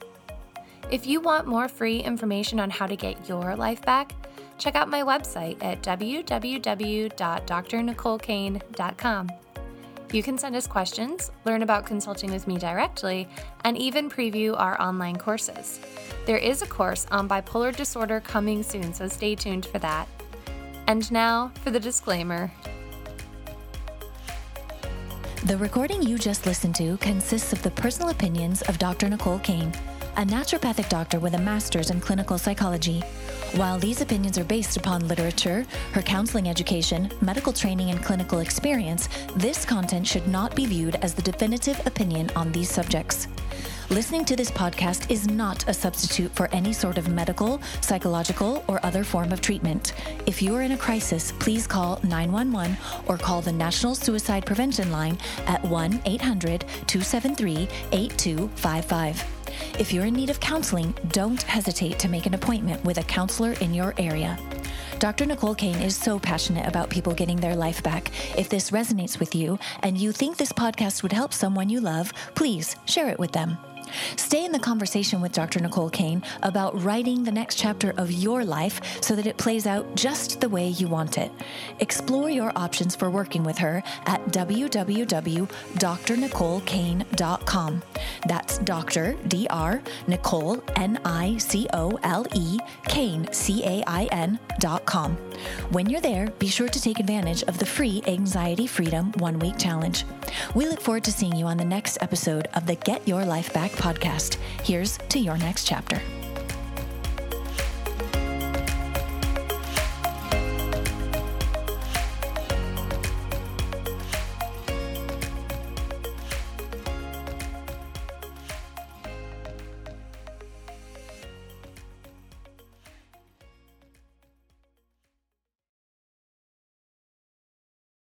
If you want more free information on how to get your life back, check out my website at www.drnicolecain.com. You can send us questions, learn about consulting with me directly, and even preview our online courses. There is a course on bipolar disorder coming soon, so stay tuned for that. And now for the disclaimer. The recording you just listened to consists of the personal opinions of Dr. Nicole Cain, a naturopathic doctor with a master's in clinical psychology. While these opinions are based upon literature, her counseling education, medical training, and clinical experience, this content should not be viewed as the definitive opinion on these subjects. Listening to this podcast is not a substitute for any sort of medical, psychological, or other form of treatment. If you are in a crisis, please call 911 or call the National Suicide Prevention Line at 1 800 273 8255. If you're in need of counseling, don't hesitate to make an appointment with a counselor in your area. Dr. Nicole Cain is so passionate about people getting their life back. If this resonates with you and you think this podcast would help someone you love, please share it with them. Stay in the conversation with Dr. Nicole Cain about writing the next chapter of your life so that it plays out just the way you want it. Explore your options for working with her at www.drnicolecain.com. That's Dr. D-R Nicole N-I-C-O-L-E Cain C-A-I-N.com. When you're there, be sure to take advantage of the free Anxiety Freedom One Week Challenge. We look forward to seeing you on the next episode of the Get Your Life Back podcast. Here's to your next chapter.